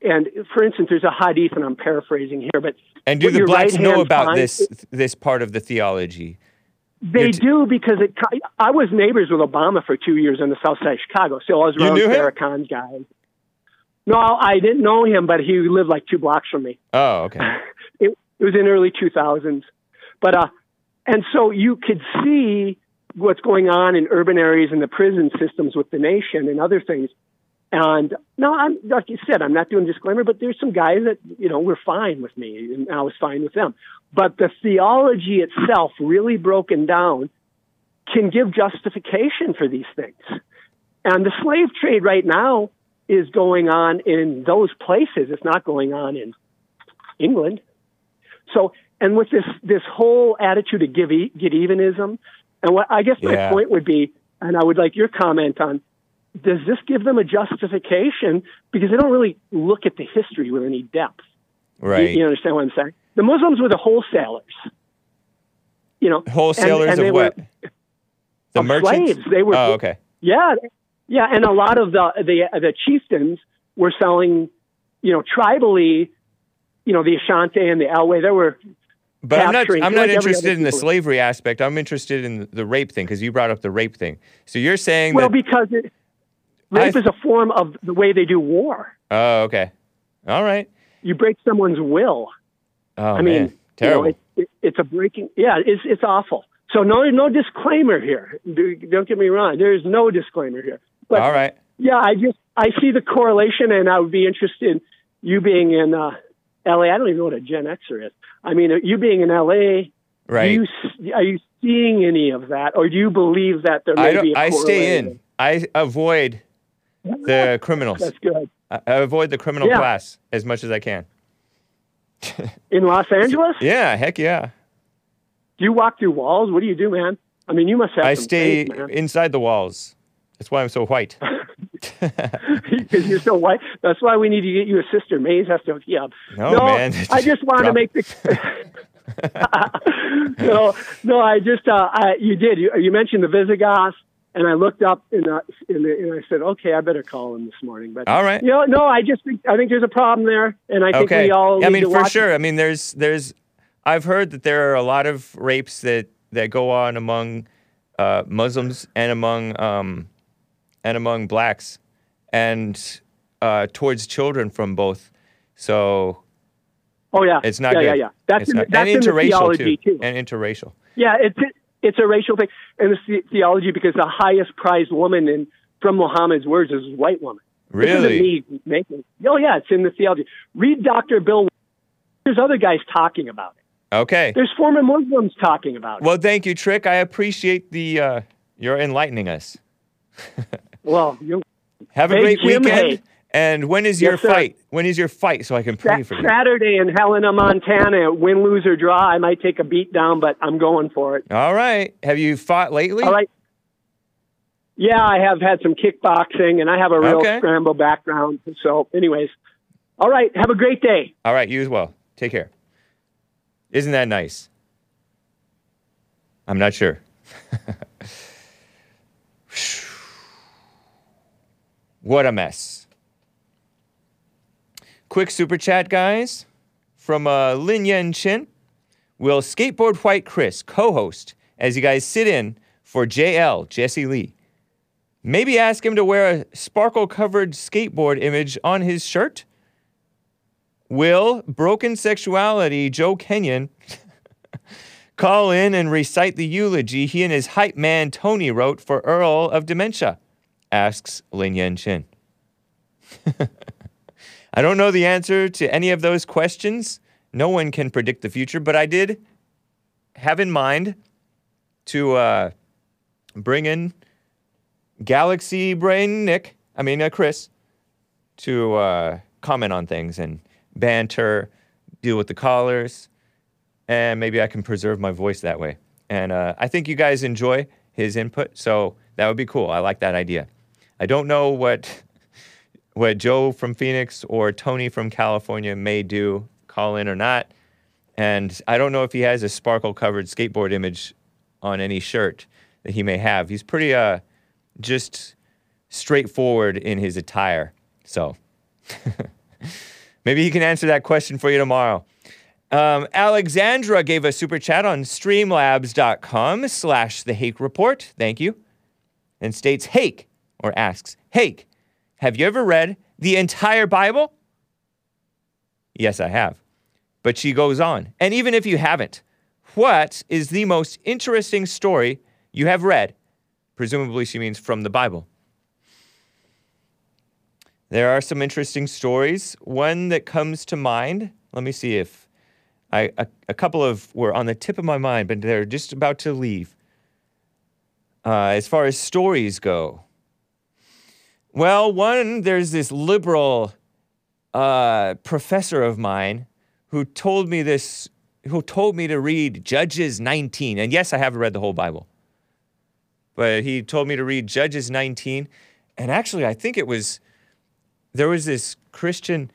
F: and for instance, there's a hadith, and I'm paraphrasing here, but
A: And do the blacks
F: right
A: know about this this part of the theology?
F: they
A: t-
F: do because it. I was neighbors with Obama for two years on the south side of Chicago, so I was around? Farrakhan's guys. No, I didn't know him, but he lived like two blocks from me.
A: Oh, okay.
F: it, it was in early 2000s but uh and so you could see what's going on in urban areas and the prison systems with the nation and other things and no i'm like you said i'm not doing disclaimer but there's some guys that you know were fine with me and i was fine with them but the theology itself really broken down can give justification for these things and the slave trade right now is going on in those places it's not going on in england so, and with this this whole attitude of give e- get evenism, and what I guess my
A: Yeah.
F: point would be, and I would like your comment on, does this give them a justification because they don't really look at the history with any depth?
A: Right.
F: You, understand what I'm saying? The Muslims were the wholesalers. You know,
A: Wholesalers
F: and, and
A: of what?
F: Were,
A: the merchants.
F: slaves. They were-
A: Oh, okay.
F: yeah, yeah, and a lot of the the the chieftains were selling, you know, tribally, you know, the Ashanti and the Elway. There were
A: But I'm not. I'm not
F: every
A: interested in the slavery aspect. I'm interested in the rape thing because you brought up the rape thing. So you're saying that
F: Well,
A: that.
F: because it, rape
A: I-
F: is a form of the way they do war.
A: oh, okay. All right.
F: You break someone's will.
A: Oh
F: I mean,
A: man, Terrible.
F: You know, it, it, it's a breaking. Yeah, it's it's awful. So no no disclaimer here. Do- Don't get me wrong. There is no disclaimer here. But
A: All right.
F: yeah, I just I see the correlation, and I would be interested in you being in uh, L.A. I don't even know what a Gen Xer is. I mean, you being in L.A.
A: Right.
F: You, are you seeing any of that, or do you believe that there may
A: I
F: be
A: I stay in. I avoid the criminals.
F: That's good.
A: I I avoid the criminal
F: Yeah.
A: class as much as I can.
F: In Los Angeles,
A: Yeah, heck yeah.
F: do you walk through walls? What do you do, man? I mean, you must have.
A: I stay inside the walls. That's why I'm so white.
F: because you're so white. That's why we need to get you a sister. Maze has to you up.
A: No, man.
F: I just want to make the. no, no. I just uh, I, you did. You, you mentioned the Visigoths, and I looked up in the, in the and I said, okay, I better call him this morning. But
A: All right.
F: you know, no, I just think I think there's a problem there, and I think
A: okay.
F: we all.
A: I mean, for sure. I mean, there's there's. I've heard that there are a lot of rapes that that go on among uh, Muslims and among um, and among blacks, and uh, towards children from both. So
F: Oh yeah,
A: it's not
F: yeah,
A: good.
F: yeah, yeah. That's
A: It's
F: in,
A: not-
F: that's
A: and
F: in the
A: interracial
F: theology
A: too.
F: too.
A: And interracial.
F: Yeah, it's it's a racial thing, and it's the theology because the highest prized woman in from Muhammad's words is a white woman.
A: Really?
F: me making. Oh yeah, it's in the theology. Read Dr. Bill. There's other guys talking about it.
A: Okay.
F: There's former Muslims talking about it.
A: Well, thank you, Trick. I appreciate the uh, you're enlightening us.
F: Well, you
A: Have a
F: Hey,
A: great
F: Jim,
A: weekend. And when is your
F: Yes, sir.
A: fight? When is your fight so I can pray
F: Sa-
A: for you?
F: Saturday in Helena, Montana, win, lose or draw. I might take a beat down, but I'm going for it.
A: All right. Have you fought lately?
F: All right. Yeah, I have had some kickboxing, and I have a real
A: Okay.
F: scramble background. So, anyways, all right. Have a great day.
A: All right, you as well. Take care. Isn't that nice? I'm not sure. what a mess. Quick super chat, guys, from uh, Lin Yen Chin. Will Skateboard White Chris co host as you guys sit in for JL, Jesse Lee? Maybe ask him to wear a sparkle covered skateboard image on his shirt? Will Broken Sexuality Joe Kenyon call in and recite the eulogy he and his hype man Tony wrote for Earl of Dementia? Asks Lin Yen Chin. I don't know the answer to any of those questions. No one can predict the future, but I did have in mind to uh, bring in Galaxy Brain Nick, I mean, uh, Chris, to uh, comment on things and banter, deal with the callers, and maybe I can preserve my voice that way. And uh, I think you guys enjoy his input, so that would be cool. I like that idea. I don't know what what Joe from Phoenix or Tony from California may do, call in or not, and I don't know if he has a sparkle covered skateboard image on any shirt that he may have. He's pretty uh just straightforward in his attire, so. Maybe he can answer that question for you tomorrow. Um, Alexandra gave a super chat on streamlabs.com slash the Hake Report. Thank you. And states, Hake, or asks, Hake, have you ever read the entire Bible? Yes, I have. But she goes on, and even if you haven't, what is the most interesting story you have read? Presumably, she means from the Bible. There are some interesting stories. One that comes to mind, let me see if I a, a couple of were on the tip of my mind, but they're just about to leave. Uh, as far as stories go, well, one there's this liberal uh, professor of mine who told me this, who told me to read Judges 19, and yes, I haven't read the whole Bible, but he told me to read Judges 19, and actually, I think it was there was this Christian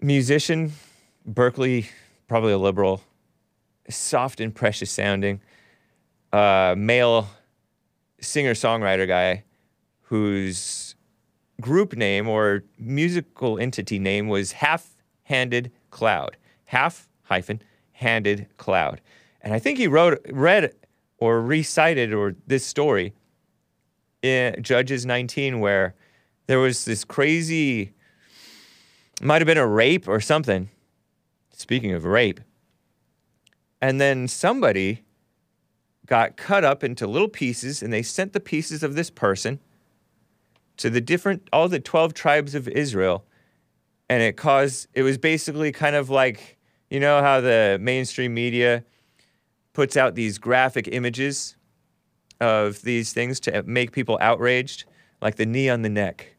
A: musician, Berkeley, probably a liberal, soft and precious sounding, uh, male singer songwriter guy whose group name or musical entity name was Half Handed Cloud. Half hyphen handed cloud. And I think he wrote, read, or recited or this story in Judges 19 where there was this crazy might have been a rape or something speaking of rape and then somebody got cut up into little pieces, and they sent the pieces of this person to the different, all the 12 tribes of Israel. And it caused, it was basically kind of like, you know, how the mainstream media puts out these graphic images of these things to make people outraged, like the knee on the neck.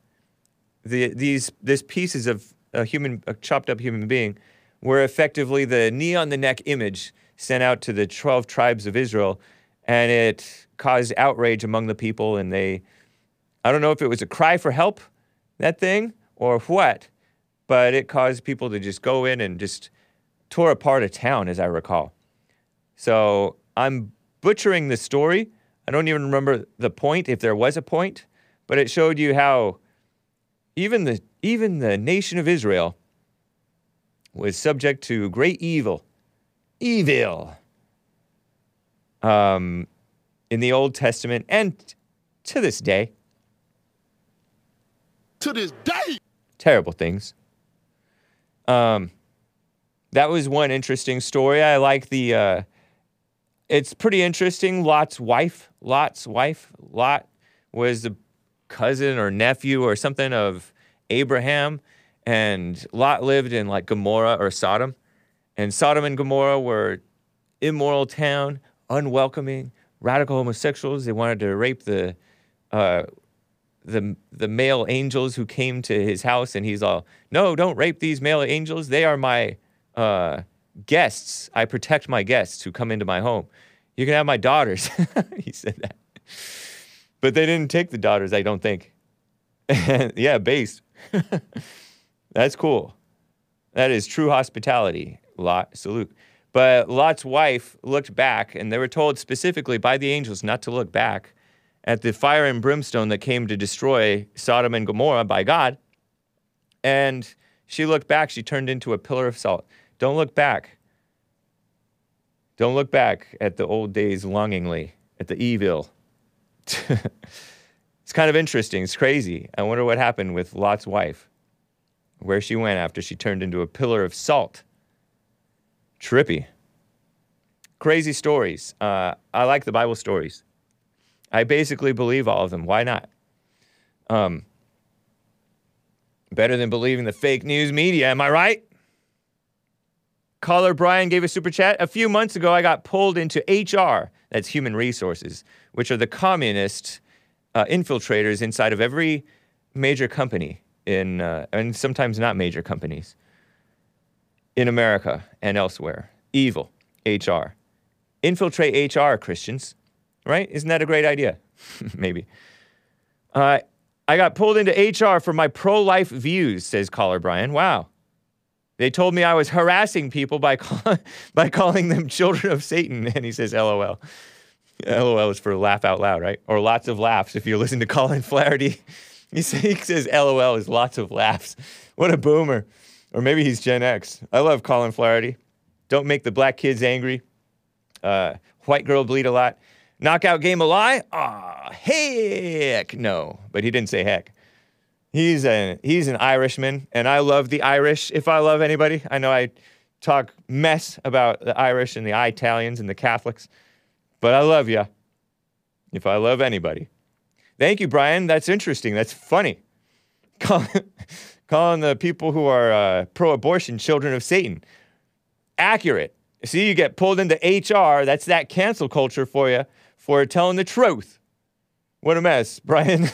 A: The, these, this pieces of a human, a chopped up human being, were effectively the knee on the neck image sent out to the 12 tribes of Israel, and it caused outrage among the people. And they, I don't know if it was a cry for help, that thing, or what, but it caused people to just go in and just tore apart a town, as I recall. So I'm butchering the story. I don't even remember the point, if there was a point, but it showed you how even the even the nation of Israel was subject to great evil, evil, um, in the Old Testament and to this day.
G: To this day.
A: Terrible things. Um, that was one interesting story. I like the. Uh, it's pretty interesting. Lot's wife, Lot's wife, Lot was the cousin or nephew or something of Abraham, and Lot lived in like Gomorrah or Sodom, and Sodom and Gomorrah were immoral town, unwelcoming, radical homosexuals. They wanted to rape the uh, the the male angels who came to his house, and he's all, "No, don't rape these male angels. They are my uh, guests. I protect my guests who come into my home. You can have my daughters." he said that, but they didn't take the daughters. I don't think. yeah, based. That's cool. That is true hospitality. Lot, salute. But Lot's wife looked back, and they were told specifically by the angels not to look back at the fire and brimstone that came to destroy Sodom and Gomorrah by God. And she looked back, she turned into a pillar of salt. Don't look back. Don't look back at the old days longingly, at the evil. it's kind of interesting. It's crazy. I wonder what happened with Lot's wife, where she went after she turned into a pillar of salt. Trippy. Crazy stories. Uh, I like the Bible stories. I basically believe all of them. Why not? Um, better than believing the fake news media, am I right? Caller Brian gave a super chat. A few months ago, I got pulled into HR, that's human resources, which are the communist uh, infiltrators inside of every major company in, uh, and sometimes not major companies in America and elsewhere. Evil, HR. Infiltrate HR, Christians, right? Isn't that a great idea? Maybe. Uh, I got pulled into HR for my pro life views, says caller Brian. Wow. They told me I was harassing people by, call- by calling them children of Satan. And he says, LOL. LOL is for laugh out loud, right? Or lots of laughs if you listen to Colin Flaherty. He, say, he says LOL is lots of laughs. What a boomer. Or maybe he's Gen X. I love Colin Flaherty. Don't make the black kids angry. Uh, white girl bleed a lot. Knockout game a lie? Ah, heck no. But he didn't say heck. He's a he's an Irishman, and I love the Irish. If I love anybody, I know I talk mess about the Irish and the Italians and the Catholics, but I love you. If I love anybody, thank you, Brian. That's interesting. That's funny. Call, calling the people who are uh, pro-abortion children of Satan. Accurate. See, you get pulled into HR. That's that cancel culture for you for telling the truth. What a mess, Brian.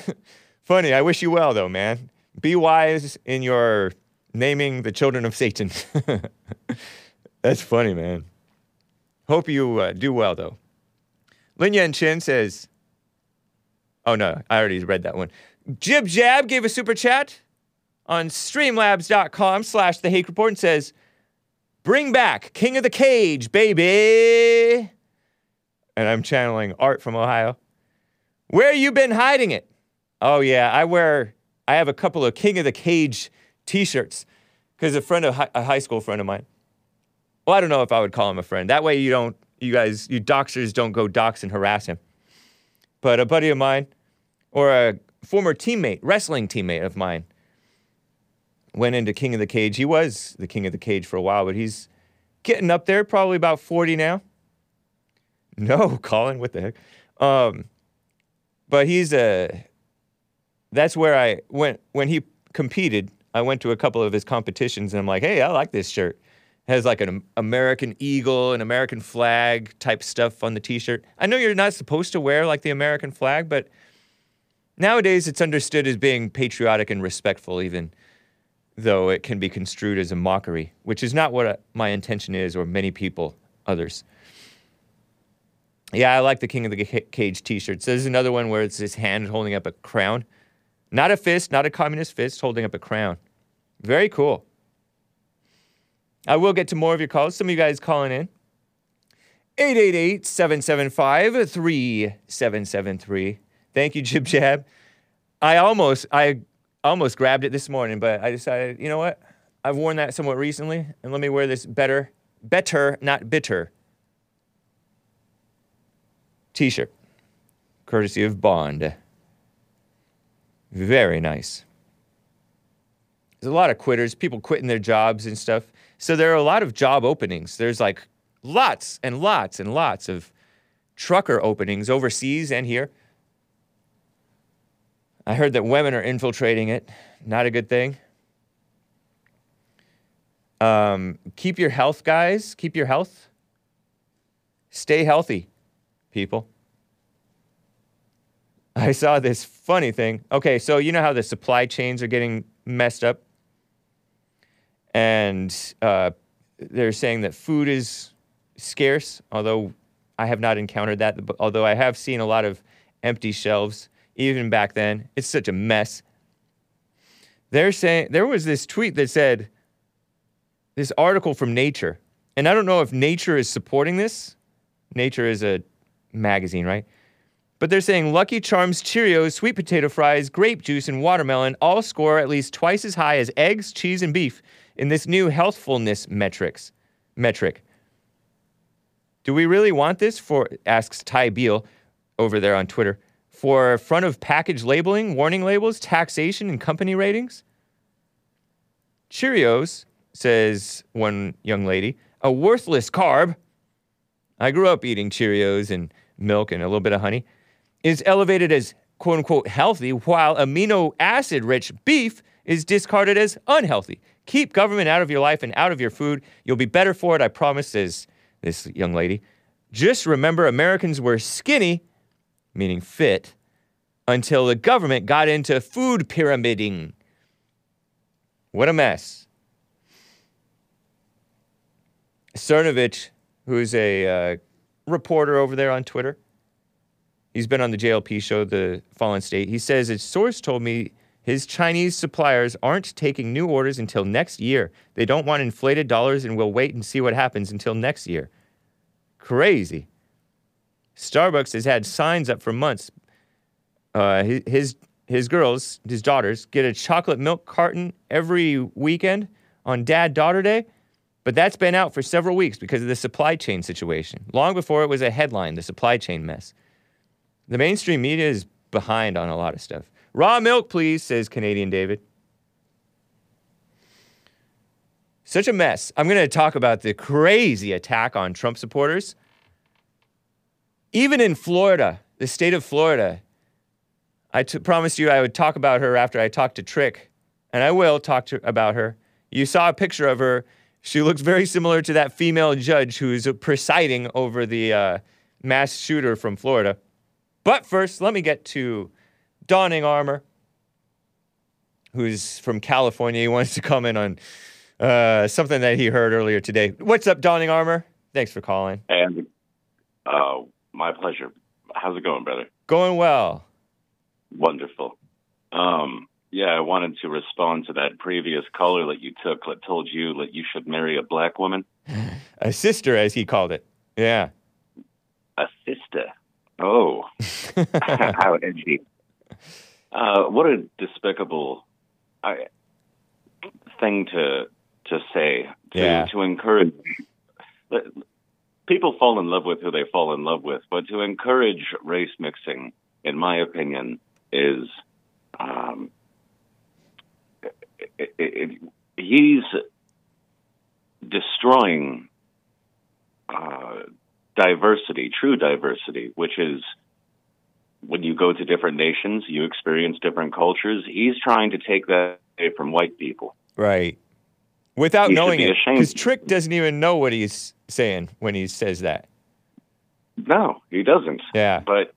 A: Funny. I wish you well, though, man. Be wise in your naming the children of Satan. That's funny, man. Hope you uh, do well, though. Lin Yan Chin says, Oh, no, I already read that one. Jib Jab gave a super chat on streamlabs.com slash the hake report and says, Bring back King of the Cage, baby. And I'm channeling Art from Ohio. Where you been hiding it? Oh yeah, I wear. I have a couple of King of the Cage T-shirts because a friend of hi- a high school friend of mine. Well, I don't know if I would call him a friend. That way, you don't. You guys, you doxers, don't go dox and harass him. But a buddy of mine, or a former teammate, wrestling teammate of mine, went into King of the Cage. He was the King of the Cage for a while, but he's getting up there, probably about 40 now. No, Colin, what the heck? Um, but he's a. That's where I went when he competed. I went to a couple of his competitions, and I'm like, hey, I like this shirt. It has like an American eagle, an American flag type stuff on the T-shirt. I know you're not supposed to wear like the American flag, but nowadays it's understood as being patriotic and respectful, even though it can be construed as a mockery, which is not what uh, my intention is, or many people, others. Yeah, I like the King of the Ca- Cage T-shirts. There's another one where it's his hand holding up a crown, not a fist, not a communist fist, holding up a crown. Very cool. I will get to more of your calls. Some of you guys calling in. 888-775-3773. Thank you, Jib Jab. I almost I almost grabbed it this morning, but I decided, you know what? I've worn that somewhat recently, and let me wear this better, better, not bitter t-shirt. Courtesy of Bond. Very nice. There's a lot of quitters, people quitting their jobs and stuff. So there are a lot of job openings. There's like lots and lots and lots of trucker openings overseas and here. I heard that women are infiltrating it. Not a good thing. Um, keep your health, guys. Keep your health. Stay healthy, people. I saw this funny thing. Okay, so you know how the supply chains are getting messed up? And uh, they're saying that food is scarce, although I have not encountered that. Although I have seen a lot of empty shelves, even back then. It's such a mess. They're saying there was this tweet that said this article from Nature, and I don't know if Nature is supporting this. Nature is a magazine, right? But they're saying Lucky Charms Cheerios, sweet potato fries, grape juice, and watermelon all score at least twice as high as eggs, cheese, and beef in this new healthfulness metrics metric. Do we really want this for asks Ty Beal over there on Twitter for front of package labeling, warning labels, taxation, and company ratings? Cheerios, says one young lady, a worthless carb. I grew up eating Cheerios and milk and a little bit of honey. Is elevated as quote unquote healthy, while amino acid rich beef is discarded as unhealthy. Keep government out of your life and out of your food. You'll be better for it, I promise, says this young lady. Just remember Americans were skinny, meaning fit, until the government got into food pyramiding. What a mess. Cernovich, who's a uh, reporter over there on Twitter, he's been on the JLP show, The Fallen State. He says his source told me his Chinese suppliers aren't taking new orders until next year. They don't want inflated dollars and will wait and see what happens until next year. Crazy. Starbucks has had signs up for months. Uh, his, his his girls, his daughters, get a chocolate milk carton every weekend on Dad Daughter Day, but that's been out for several weeks because of the supply chain situation. Long before it was a headline, the supply chain mess. The mainstream media is behind on a lot of stuff. Raw milk, please, says Canadian David. Such a mess. I'm going to talk about the crazy attack on Trump supporters. Even in Florida, the state of Florida, I t- promised you I would talk about her after I talked to Trick, and I will talk to about her. You saw a picture of her. She looks very similar to that female judge who's presiding over the uh, mass shooter from Florida. But first, let me get to Donning Armour, who's from California. He wants to comment on uh, something that he heard earlier today. What's up, Donning Armour? Thanks for calling.
G: And uh, my pleasure. How's it going, brother?
A: Going well.
G: Wonderful. Um, yeah, I wanted to respond to that previous caller that you took that told you that you should marry a black woman,
A: A sister, as he called it. Yeah.
G: a sister. Oh, how edgy. Uh, what a despicable I, thing to to say to
A: Yeah.
G: to encourage. People fall in love with who they fall in love with, but to encourage race mixing, in my opinion, is um, it, it, he's destroying uh, diversity, true diversity, which is when you go to different nations, you experience different cultures. He's trying to take that away from white people.
A: Right. Without
G: should
A: knowing
G: be
A: it. Because Trick doesn't even know what he's saying when he says that.
G: No, he doesn't.
A: Yeah.
G: But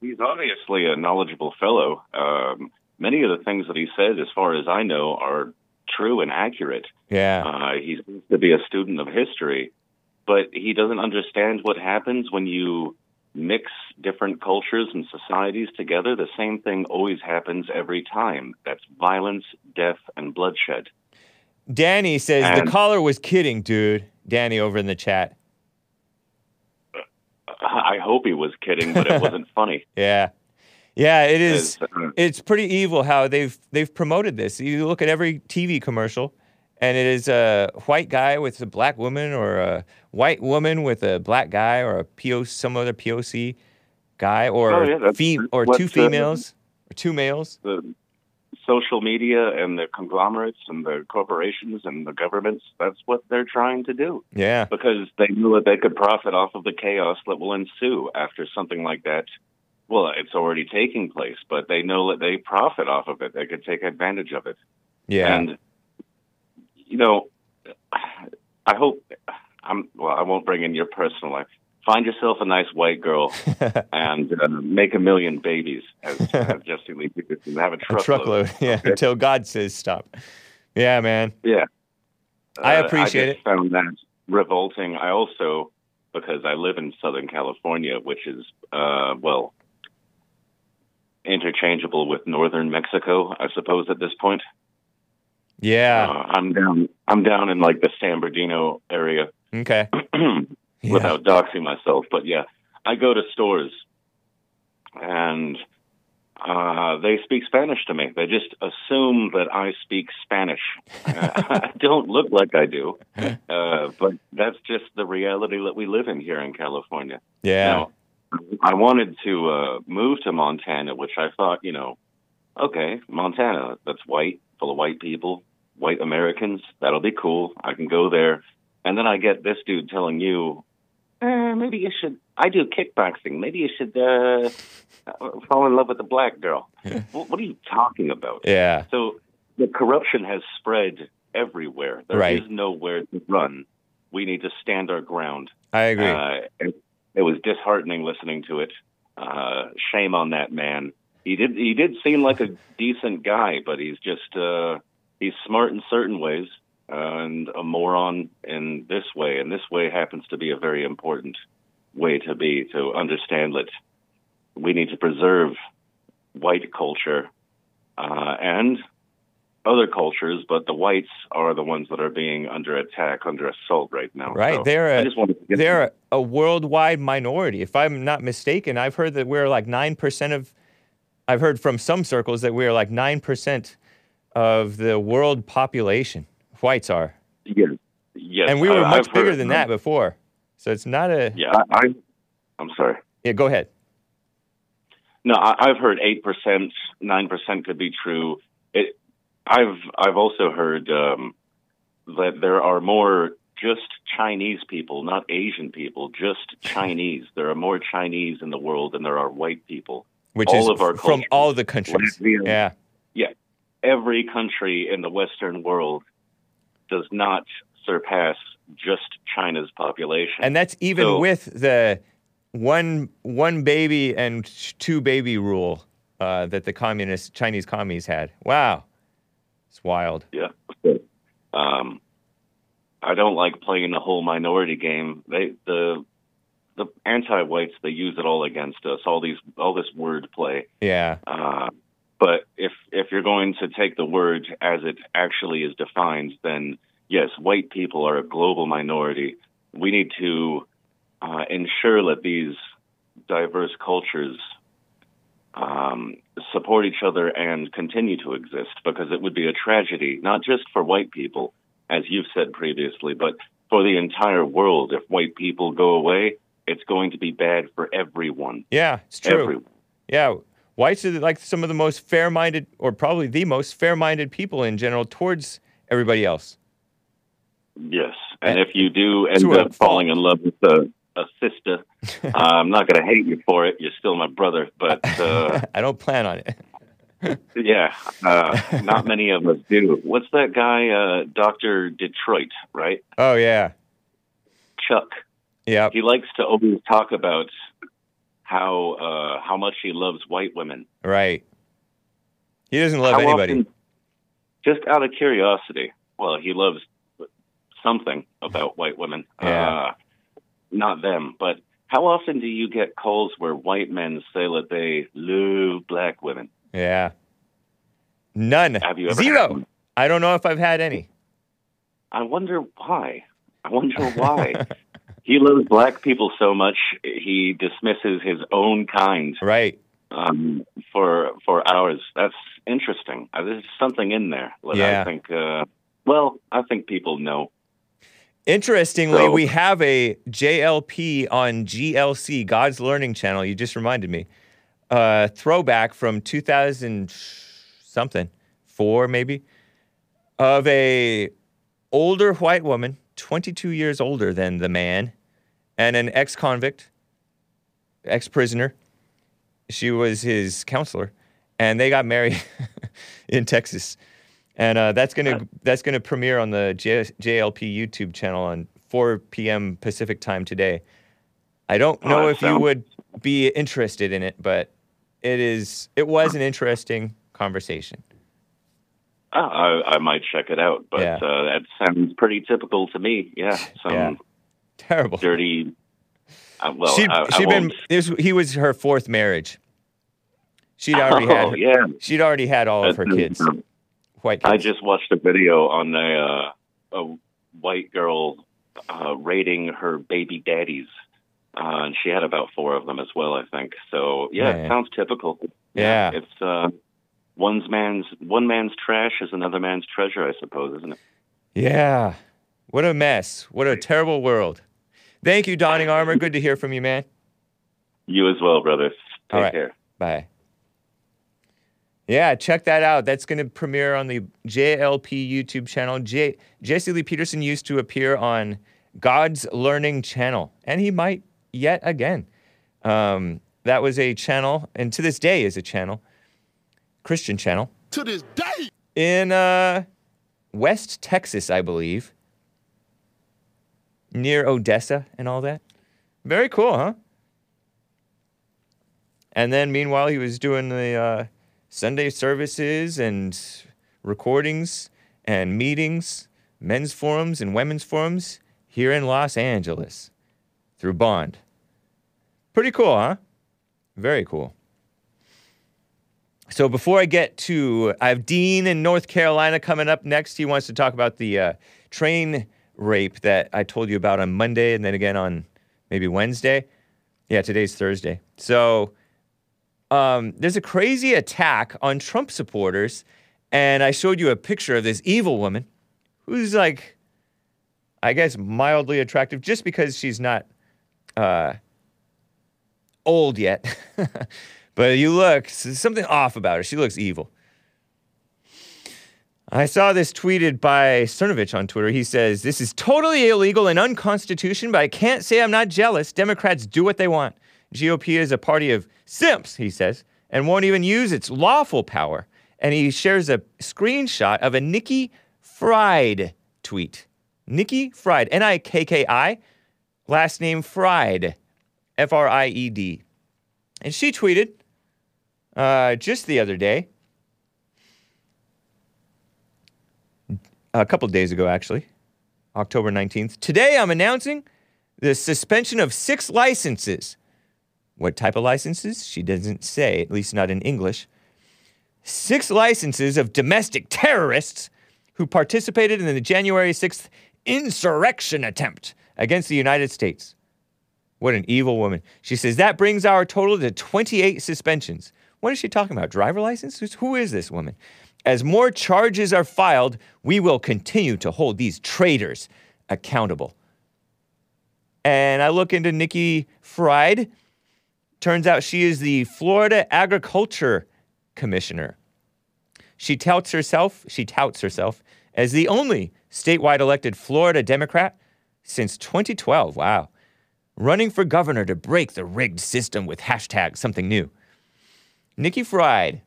G: he's obviously a knowledgeable fellow. Um, many of the things that he said, as far as I know, are true and accurate.
A: Yeah.
G: Uh, he seems to be a student of history, but he doesn't understand what happens when you mix different cultures and societies together. The same thing always happens every time. That's violence, death, and bloodshed.
A: Danny says the caller was kidding, dude. Danny over in the chat.
G: I hope he was kidding, but it wasn't funny.
A: Yeah. Yeah, it is.
G: It's, uh,
A: It's pretty evil how they've they've promoted this. You look at every TV commercial, and it is a white guy with a black woman, or a white woman with a black guy, or a PO some other POC guy, or
G: Oh, yeah,
A: or two
G: uh,
A: females, or two males.
G: the social media and the conglomerates and the corporations and the governments, that's what they're trying to do.
A: Yeah.
G: Because they knew that they could profit off of the chaos that will ensue after something like that. Well, it's already taking place, but they know that they profit off of it. They could take advantage of it.
A: Yeah.
G: And, you know, I hope I'm, well, I won't bring in your personal life. Find yourself a nice white girl and uh, make a million babies, as, as Jesse Lee Peterson. Have a
A: a
G: truckload.
A: truckload. Yeah. Until God says stop. Yeah, man.
G: Yeah.
A: I
G: Uh,
A: appreciate
G: I just found that revolting. I also, because I live in Southern California, which is, uh, well, interchangeable with Northern Mexico, I suppose, at this point.
A: Yeah.
G: Uh, I'm down. I'm down in like the San Bernardino area,
A: Okay. Yeah.
G: without doxing myself. But yeah, I go to stores, and uh, they speak Spanish to me. They just assume that I speak Spanish. Uh, I don't look like I do, uh, but that's just the reality that we live in here in California.
A: Yeah.
G: Now, I wanted to uh, move to Montana, which I thought, you know, okay, Montana, that's white, full of white people, white Americans. That'll be cool. I can go there. And then I get this dude telling you, eh, maybe you should. I do kickboxing. Maybe you should uh, fall in love with a black girl. what, what are you talking about?
A: Yeah.
G: So the corruption has spread everywhere. There is
A: Right.
G: nowhere to run. We need to stand our ground.
A: I agree.
G: Uh, it, was disheartening listening to it. Uh, shame on that man. He did he did seem like a decent guy, but he's just uh, he's smart in certain ways and a moron in this way. And this way happens to be a very important way to be to understand that we need to preserve white culture uh, and other cultures, but the whites are the ones that are being under attack, under assault right now.
A: Right.
G: So
A: they're a,
G: just wanted to get
A: they're a, a worldwide minority. If I'm not mistaken, I've heard that we're like 9% of, I've heard from some circles that we're like 9% of the world population. Whites are.
G: Yes. Yes.
A: and we were
G: I-
A: much
G: I've
A: bigger than that before. So it's not a.
G: Yeah, I, I'm sorry.
A: Yeah, go ahead.
G: No, I, I've heard eight percent, nine percent could be true. It, I've I've also heard um, that there are more just Chinese people, not Asian people, just Chinese. there are more Chinese in the world than there are white people.
A: Which
G: All
A: is
G: of our
A: from all the countries.
G: Latvia,
A: Yeah.
G: yeah, every country in the Western world does not surpass just China's population.
A: And that's even
G: So-
A: with the one one baby and two baby rule uh, that the communist Chinese commies had. Wow, it's wild.
G: Yeah. Um, I don't like playing the whole minority game. They the the anti-whites they use it all against us. All these all this word play.
A: Yeah,
G: Uh, but if if you're going to take the word as it actually is defined, then yes, white people are a global minority. We need to uh, ensure that these diverse cultures um, support each other and continue to exist because it would be a tragedy, not just for white people, as you've said previously, but for the entire world. If white people go away, it's going to be bad for everyone.
A: yeah, it's true.
G: Everyone.
A: Yeah, whites are like some of the most fair-minded, or probably the most fair-minded people in general towards everybody else.
G: Yes, and if you do end up falling in love with a, a sister, uh, I'm not going to hate you for it. You're still my brother, but uh,
A: I don't plan on it.
G: yeah, uh, not many of us do. What's that guy, uh, Doctor Detroit, right?
A: Oh yeah.
G: Chuck.
A: Yep.
G: He likes to always talk about how uh, how much he loves white women.
A: Right. He doesn't love
G: How
A: anybody.
G: often- just out of curiosity, well, he loves something about white women.
A: Yeah.
G: Not them, but how often do you get calls where white men say that they love black women?
A: Yeah. None.
G: Have you ever
A: Zero. I don't know if I've had any.
G: I wonder why. I wonder why. he loves black people so much he dismisses his own kind
A: Right.
G: um, for for ours. That's interesting. Uh, there's something in there that
A: Yeah.
G: I think. Uh, well, I think people know.
A: Interestingly,
G: So-
A: we have a JLP on GLC, God's Learning Channel. You just reminded me. Uh, throwback from 2000 something, four maybe, of a older white woman, 22 years older than the man, and an ex-convict, ex-prisoner. She was his counselor, and they got married in Texas. And uh, that's gonna that's gonna premiere on the J- JLP YouTube channel on 4 p.m. Pacific time today. I don't
G: Oh,
A: know if you would be interested in it, but it is it was an interesting conversation.
G: Uh, I, I might check it out, but
A: Yeah.
G: uh, that sounds pretty typical to me. Yeah, some
A: Yeah. Terrible.
G: dirty. Uh, well,
A: she'd,
G: I, I
A: she'd been this, he was her fourth marriage. She'd already had
G: Oh,
A: her,
G: yeah.
A: she'd already had all of her
G: That's-
A: kids, white kids.
G: I just watched a video on a, uh, a white girl uh, rating her baby daddies, uh, and she had about four of them as well, I think. So yeah,
A: Man.
G: it sounds typical.
A: Yeah.
G: it's uh, one's man's one man's trash is another man's treasure, I suppose, isn't it?
A: Yeah. What a mess. What a terrible world. Thank you, Donning Armour. Good to hear from you, man.
G: You as well, brother. Take
A: right.
G: care.
A: Bye. Yeah, check that out. That's going to premiere on the JLP YouTube channel. J- Jesse Lee Peterson used to appear on God's Learning channel, and he might yet again. Um, that was a channel, and to this day is a channel, Christian channel.
H: To this day.
A: in uh, West Texas, I believe, near Odessa and all that. Very cool, huh? And then, meanwhile, he was doing the uh, Sunday services and recordings and meetings, men's forums and women's forums here in Los Angeles through Bond. Pretty cool, huh? Very cool. So before I get to, I have Dean in North Carolina coming up next. He wants to talk about the uh, train rape that I told you about on Monday, and then again on maybe Wednesday. Yeah, today's Thursday. So um, there's a crazy attack on Trump supporters, and I showed you a picture of this evil woman who's like, I guess, mildly attractive, just because she's not uh, old yet. but you look, something off about her. She looks evil. I saw this tweeted by Cernovich on Twitter. He says, This is totally illegal and unconstitutional, but I can't say I'm not jealous. Democrats do what they want. GOP is a party of simps, he says, and won't even use its lawful power. And he shares a screenshot of a Nikki Fried tweet. Nikki Fried, N I K K I, last name Fried, F R I E D. And she tweeted uh, just the other day, a couple days ago, actually, October 19th. Today, I'm announcing the suspension of six licenses. What type of licenses? She doesn't say, at least not in English. Six licenses of domestic terrorists who participated in the January 6th insurrection attempt against the United States. What an evil woman. She says that brings our total to 28 suspensions. What is she talking about? Driver license? Who's- Who is this woman? As more charges are filed, we will continue to hold these traitors accountable. And I look into Nikki Fried. Turns out she is the Florida Agriculture Commissioner. She touts herself, she touts herself as the only statewide elected Florida Democrat since 2012. Wow. Running for governor to break the rigged system with hashtag something new. Nikki Fried.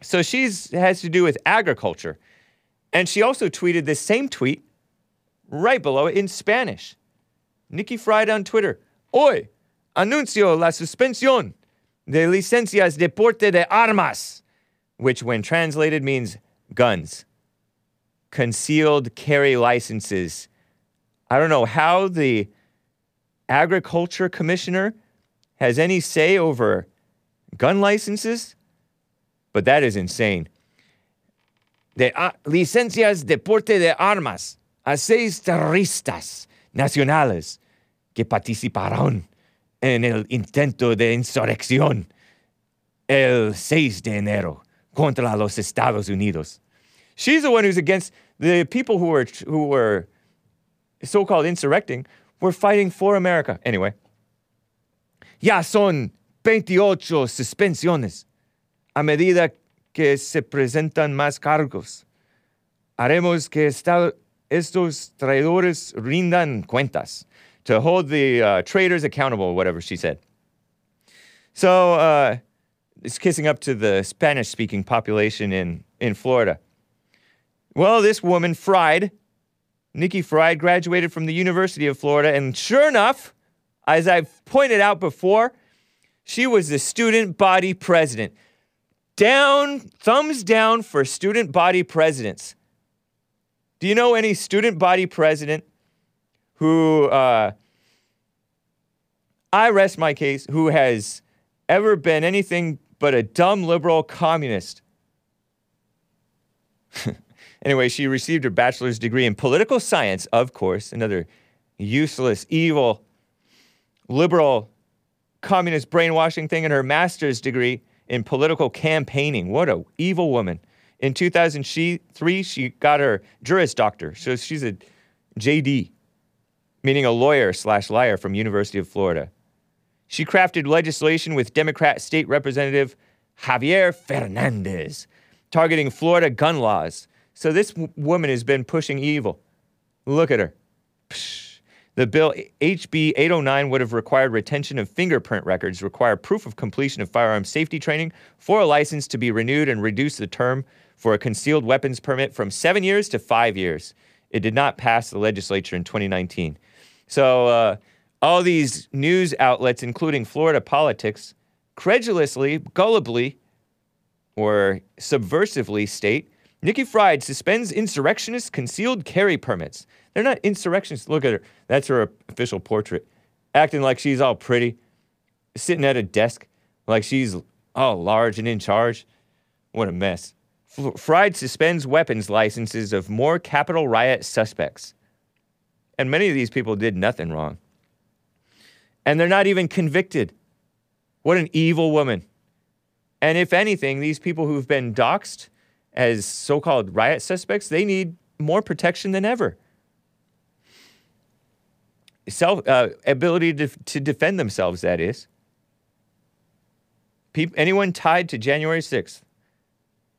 A: So she's has to do with agriculture. And she also tweeted this same tweet right below it in Spanish. Nikki Fried on Twitter. Hoy anuncio la suspensión de licencias de porte de armas, which when translated means guns, concealed carry licenses. I don't know how the agriculture commissioner has any say over gun licenses, but that is insane. De a- licencias de porte de armas a seis terroristas nacionales que participaron en el intento de insurrección el 6 de enero contra los Estados Unidos. She's the one who's against the people who were who were so-called insurrecting were fighting for America. Anyway, ya son 28 suspensiones a medida que se presentan más cargos. Haremos que estos traidores rindan cuentas to hold the uh, traitors accountable, whatever she said. So uh, it's kissing up to the Spanish-speaking population in, in Florida. Well, this woman, Fried, Nikki Fried, graduated from the University of Florida, and sure enough, as I've pointed out before, she was the student body president. Down, thumbs down for student body presidents. Do you know any student body president who, uh, I rest my case, who has ever been anything but a dumb liberal communist? anyway, she received her bachelor's degree in political science, of course, another useless, evil, liberal, communist brainwashing thing, and her master's degree in political campaigning. What a evil woman. In 2003, she got her Juris Doctor. So she's a JD, meaning a lawyer slash liar from University of Florida. She crafted legislation with Democrat State Representative Javier Fernandez, targeting Florida gun laws. So this w- woman has been pushing evil. Look at her. Psh. The bill HB 809 would have required retention of fingerprint records, require proof of completion of firearm safety training for a license to be renewed, and reduce the term for a concealed weapons permit from seven years to five years. It did not pass the legislature in 2019. So, uh, all these news outlets, including Florida Politics, credulously, gullibly, or subversively state Nikki Fried suspends insurrectionist concealed carry permits. They're not insurrectionists. Look at her. That's her official portrait. Acting like she's all pretty, sitting at a desk like she's all large and in charge. What a mess. F- Fried suspends weapons licenses of more Capitol riot suspects. And many of these people did nothing wrong. And they're not even convicted. What an evil woman. And if anything, these people who've been doxxed as so called riot suspects, they need more protection than ever. Self uh, ability to, to defend themselves, that is. Peop anyone tied to January 6th.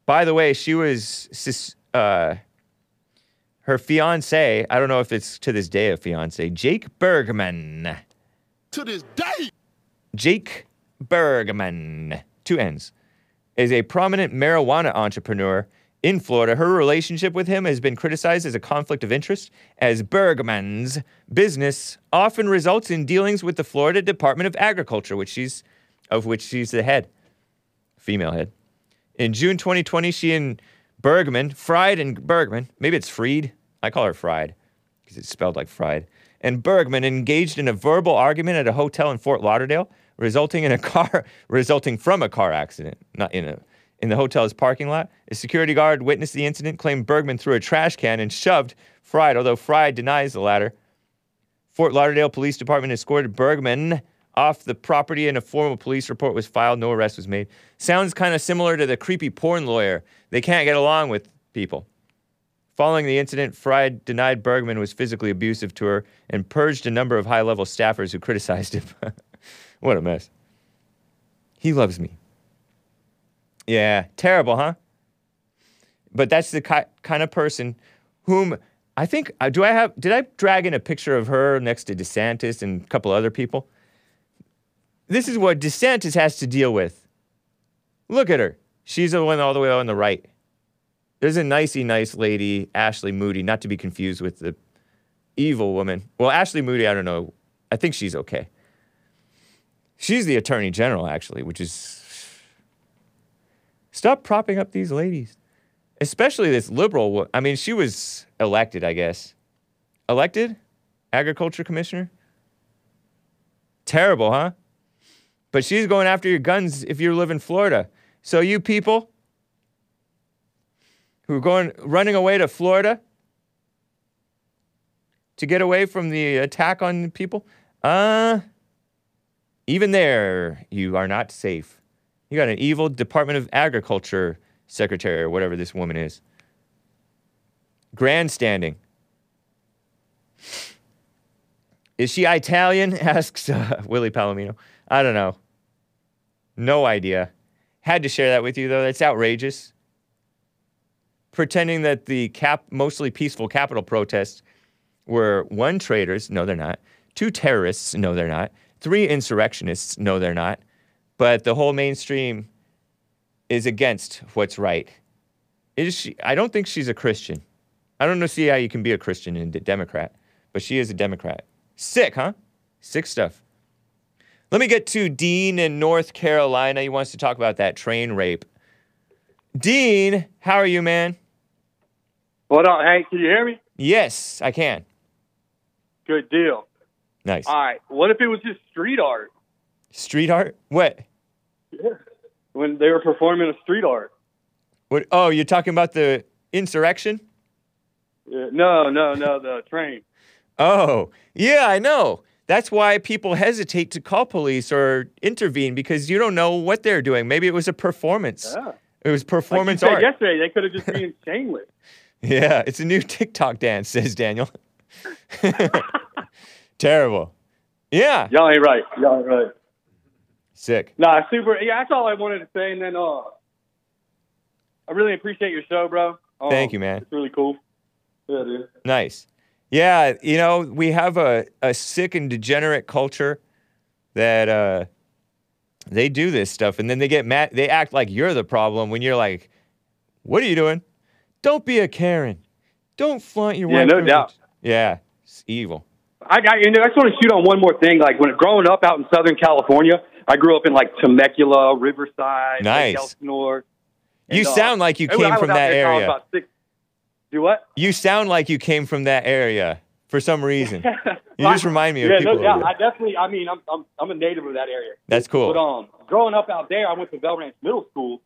A: By the way, she was uh, her fiance. I don't know if it's to this day a fiance, Jake Bergmann.
H: To this day.
A: Jake Bergmann, two N's, is a prominent marijuana entrepreneur in Florida. Her relationship with him has been criticized as a conflict of interest, as Bergmann's business often results in dealings with the Florida Department of Agriculture, which she's, of which she's the head, female head. In June 2020, she and Bergmann, Fried and Bergmann, maybe it's Freed, I call her Fried because it's spelled like fried, and Bergmann engaged in a verbal argument at a hotel in Fort Lauderdale, resulting in a car resulting from a car accident, not in a in the hotel's parking lot. A security guard witnessed the incident, claimed Bergmann threw a trash can and shoved Fried, although Fried denies the latter. Fort Lauderdale Police Department escorted Bergmann off the property and a formal police report was filed. No arrest was made. Sounds kind of similar to the creepy porn lawyer. They can't get along with people. Following the incident, Fried denied Bergmann was physically abusive to her and purged a number of high level staffers who criticized him. what a mess. He loves me. Yeah, terrible, huh? But that's the ki- kind of person whom I think uh, do I have did I drag in a picture of her next to DeSantis and a couple other people? This is what DeSantis has to deal with. Look at her. She's the one all the way on the right. There's a nicey nice lady, Ashley Moody, not to be confused with the evil woman. Well, Ashley Moody, I don't know. I think she's okay. She's the attorney general, actually, which is. Stop propping up these ladies. Especially this liberal. I mean, she was elected, I guess. Elected? Agriculture commissioner? Terrible, huh? But she's going after your guns if you live in Florida. So, you people who are going, running away to Florida to get away from the attack on people, uh, even there, you are not safe. You got an evil Department of Agriculture secretary or whatever this woman is. Grandstanding. Is she Italian? Asks uh, Willie Palomino. I don't know. No idea. Had to share that with you though. That's outrageous. Pretending that the cap mostly peaceful capital protests were one traitors, no they're not. Two terrorists, no they're not. Three insurrectionists, no they're not. But the whole mainstream is against what's right. Is she? I don't think she's a Christian. I don't know see how you can be a Christian and a Democrat, but she is a Democrat. Sick, huh? Sick stuff. Let me get to Dean in North Carolina. He wants to talk about that train rape. Dean, how are you, man?
I: What up, Hank? Can you hear me?
A: Yes, I can.
I: Good deal.
A: Nice.
I: All right. What if it was just street art?
A: Street art? What? Yeah.
I: When they were performing a street art?
A: What? Oh, you're talking about the insurrection?
I: Yeah, no, no, no, the train.
A: Oh, yeah, I know. That's why people hesitate to call police or intervene because you don't know what they're doing. Maybe it was a performance.
I: Yeah.
A: It was performance
I: like
A: art.
I: yesterday, they could have just been shameless.
A: Yeah, it's a new TikTok dance, says Daniel. Terrible. Yeah.
I: Y'all ain't right. Y'all ain't right.
A: Sick.
I: Nah, super. Yeah, that's all I wanted to say. And then, uh, I really appreciate your show, bro. Um,
A: Thank you, man.
I: It's really cool. Yeah, dude.
A: Nice. Yeah, you know, we have a, a sick and degenerate culture that uh, they do this stuff and then they get mad. They act like you're the problem when you're like, what are you doing? Don't be a Karen. Don't flaunt your
I: Yeah, no
A: privilege."
I: doubt.
A: Yeah, it's evil.
I: I got. You know, I just want to shoot on one more thing. Like when growing up out in Southern California, I grew up in like Temecula, Riverside,
A: Nice.
I: Elsinore.
A: You
I: And, uh,
A: sound like you came from that
I: there till I was
A: area.
I: six- Do what?
A: You sound like you came from that area for some reason. You just remind me of
I: yeah,
A: people.
I: no
A: there.
I: I definitely. I mean, I'm I'm I'm a native of that area.
A: That's cool.
I: But um, growing up out there, I went to Vail Ranch Middle School,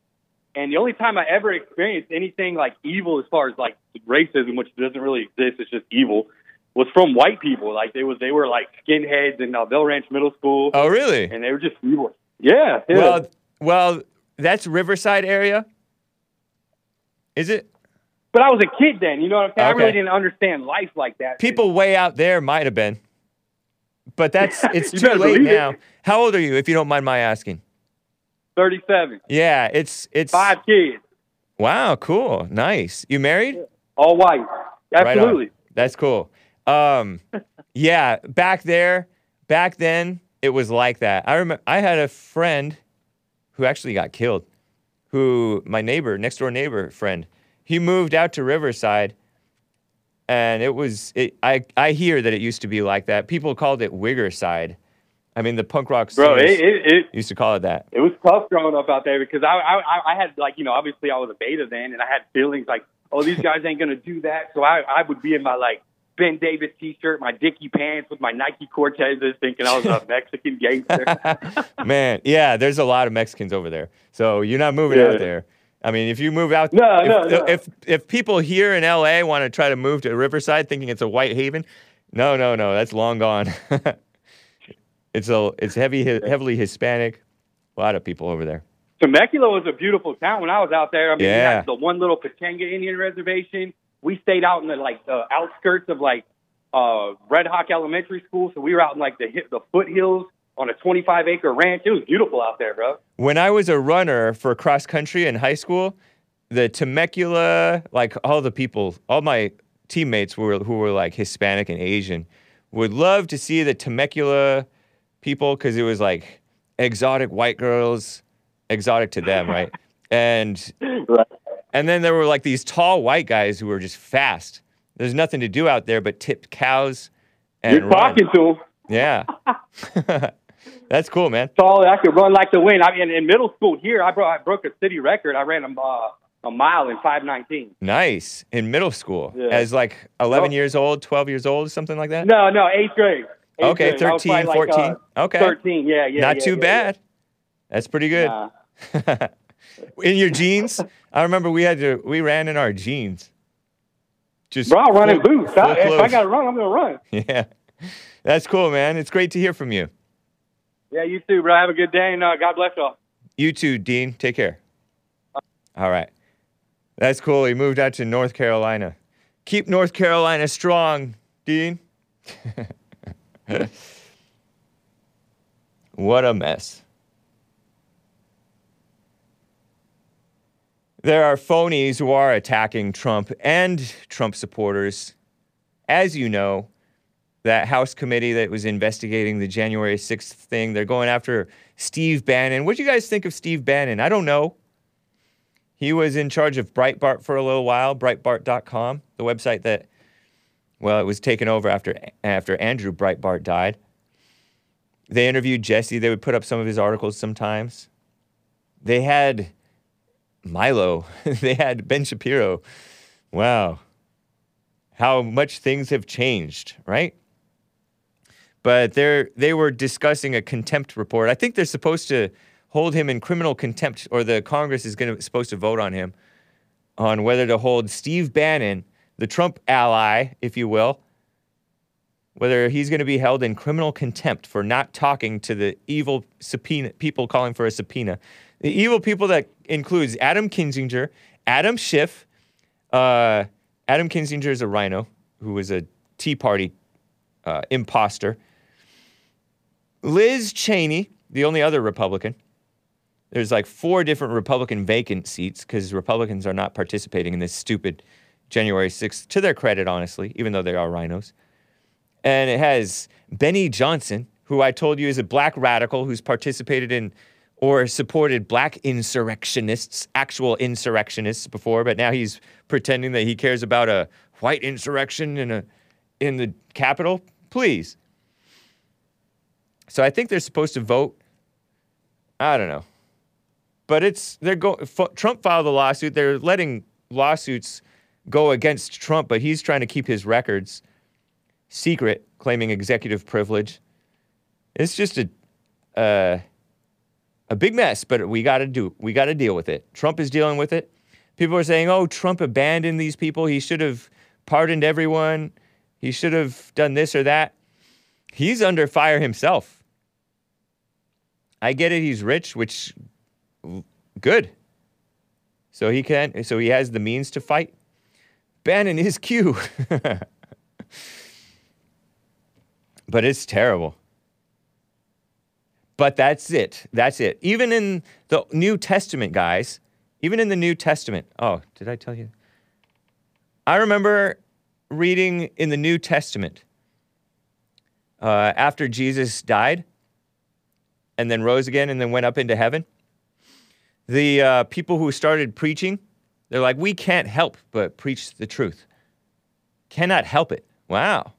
I: and the only time I ever experienced anything like evil, as far as like racism, which doesn't really exist, it's just evil, was from white people. Like they was they were like skinheads in uh, Vail Ranch Middle School.
A: Oh, really?
I: And they were just evil. Yeah. yeah.
A: Well, well, that's Riverside area. Is it?
I: but I was a kid then. You know what I'm saying? I really didn't understand life like that.
A: People way out there might have been, but that's it's too late
I: believe it.
A: now. How old are you, if you don't mind my asking?
I: Thirty-seven.
A: Yeah, it's it's
I: Five kids,
A: Wow, cool, nice. You married?
I: all white.
A: Right.
I: Absolutely.
A: That's cool. Um, yeah, back there, back then, it was like that. I remember I had a friend who actually got killed. Who my neighbor, next door neighbor friend, he moved out to Riverside, and it was. It, I I hear that it used to be like that. People called it Wiggerside. I mean, the punk rock
I: Bro, it, it, it
A: used to call it that.
I: it was tough growing up out there because I, I I- had like you know obviously I was a beta then and I had feelings like oh these guys ain't gonna do that so I I would be in my like Ben Davis t-shirt my Dickie pants with my Nike Cortezes thinking I was a Mexican gangster.
A: Man, yeah, there's a lot of Mexicans over there. So you're not moving
I: Yeah.
A: out there. I mean, if you move out,
I: No,
A: if,
I: no, no.
A: if if people here in LA want to try to move to Riverside thinking it's a white haven, no, no, no, that's long gone. it's a it's heavy heavily Hispanic. A lot of people over there.
I: Temecula was a beautiful town when I was out there. I mean, we
A: Yeah.
I: the one little Pechanga Indian reservation. We stayed out in the like the outskirts of like uh Red Hawk Elementary School, so we were out in like the the foothills on a 25 acre ranch. It was beautiful out there, bro.
A: When I was a runner for cross country in high school, the Temecula, like all the people, all my teammates were, who were like Hispanic and Asian would love to see the Temecula people because it was like exotic white girls, exotic to them, right? And
E: Right.
A: and then there were like these tall white guys who were just fast. There's nothing to do out there but tip cows and
I: You're
A: run.
I: talking to him.
A: Yeah. That's cool, man.
I: Tall, I could run like the wind. I mean, in middle school here, I broke I broke a city record. I ran a uh, a mile in five nineteen.
A: Nice. In middle school,
I: Yeah.
A: as like 11
I: Oh.
A: years old, 12 years old, something like that?
I: No, no, eighth grade. Eighth
A: Okay,
I: grade.
A: 13,
I: probably like,
A: 14.
I: uh,
A: Okay.
I: Thirteen. Yeah, yeah.
A: Not
I: yeah,
A: too
I: yeah,
A: bad. That's pretty good.
I: Nah.
A: in your jeans? I remember we had to, we ran in our jeans. Just
I: Bro, I'll run in boots. I, if I got to run, I'm gonna run.
A: Yeah. That's cool, man. It's great to hear from you.
I: Yeah, you too, bro. Have a good day, and uh, God bless y'all.
A: You too, Dean. Take care. All right. That's cool. He moved out to North Carolina. Keep North Carolina strong, Dean. what a mess. There are phonies who are attacking Trump and Trump supporters. As you know, that House committee that was investigating the January 6th thing, they're going after Steve Bannon. What do you guys think of Steve Bannon? I don't know. He was in charge of Breitbart for a little while, Breitbart.com, the website that, well, it was taken over after, after Andrew Breitbart died. They interviewed Jesse. They would put up some of his articles sometimes. They had Milo. they had Ben Shapiro. Wow. How much things have changed, right? But they're, they were discussing a contempt report. I think they're supposed to hold him in criminal contempt, or the Congress is going to supposed to vote on him on whether to hold Steve Bannon, the Trump ally, if you will, whether he's going to be held in criminal contempt for not talking to the evil subpoena people calling for a subpoena. The evil people that includes Adam Kinzinger, Adam Schiff. Uh, Adam Kinzinger is a rhino who was a Tea Party uh, imposter. Liz Cheney, the only other Republican. There's like four different Republican vacant seats because Republicans are not participating in this stupid January 6th, to their credit, honestly, even though they are rhinos. And it has Benny Johnson, who I told you is a black radical who's participated in or supported black insurrectionists, actual insurrectionists before, but now he's pretending that he cares about a white insurrection in a in the Capitol. Please. So I think they're supposed to vote. I don't know, but it's they're go. F- Trump filed a lawsuit. They're letting lawsuits go against Trump, but he's trying to keep his records secret, claiming executive privilege. It's just a uh, a big mess, but we got to do we got to deal with it. Trump is dealing with it. People are saying, "Oh, Trump abandoned these people. He should have pardoned everyone. He should have done this or that." He's under fire himself. I get it. He's rich, which good. So he can. So he has the means to fight. Bannon is Q. but it's terrible. But that's it. That's it. Even in the New Testament, guys, even in the New Testament. Oh, did I tell you? I remember reading in the New Testament uh, after Jesus died and then rose again and then went up into heaven. The uh, people who started preaching, they're like, we can't help but preach the truth. Cannot help it. Wow.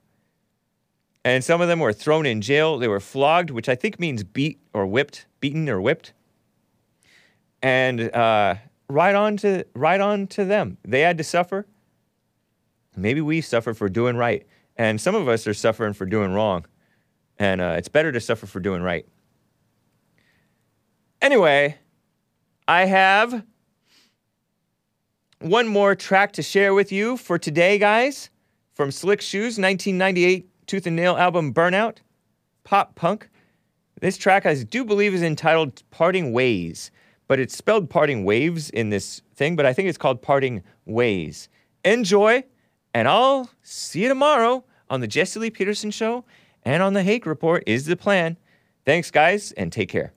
A: And some of them were thrown in jail. They were flogged, which I think means beat or whipped, beaten or whipped. And uh, right on to right on to them. They had to suffer. Maybe we suffer for doing right, and some of us are suffering for doing wrong. And uh, it's better to suffer for doing right. Anyway, I have one more track to share with you for today, guys, from Slick Shoes, 1998 Tooth and Nail album Burn Out, pop punk. This track, I do believe, is entitled Parting Ways, but it's spelled Parting Waves in this thing, but I think it's called Parting Ways. Enjoy, and I'll see you tomorrow on the Jesse Lee Peterson Show and on the Hake Report is the plan. Thanks, guys, and take care.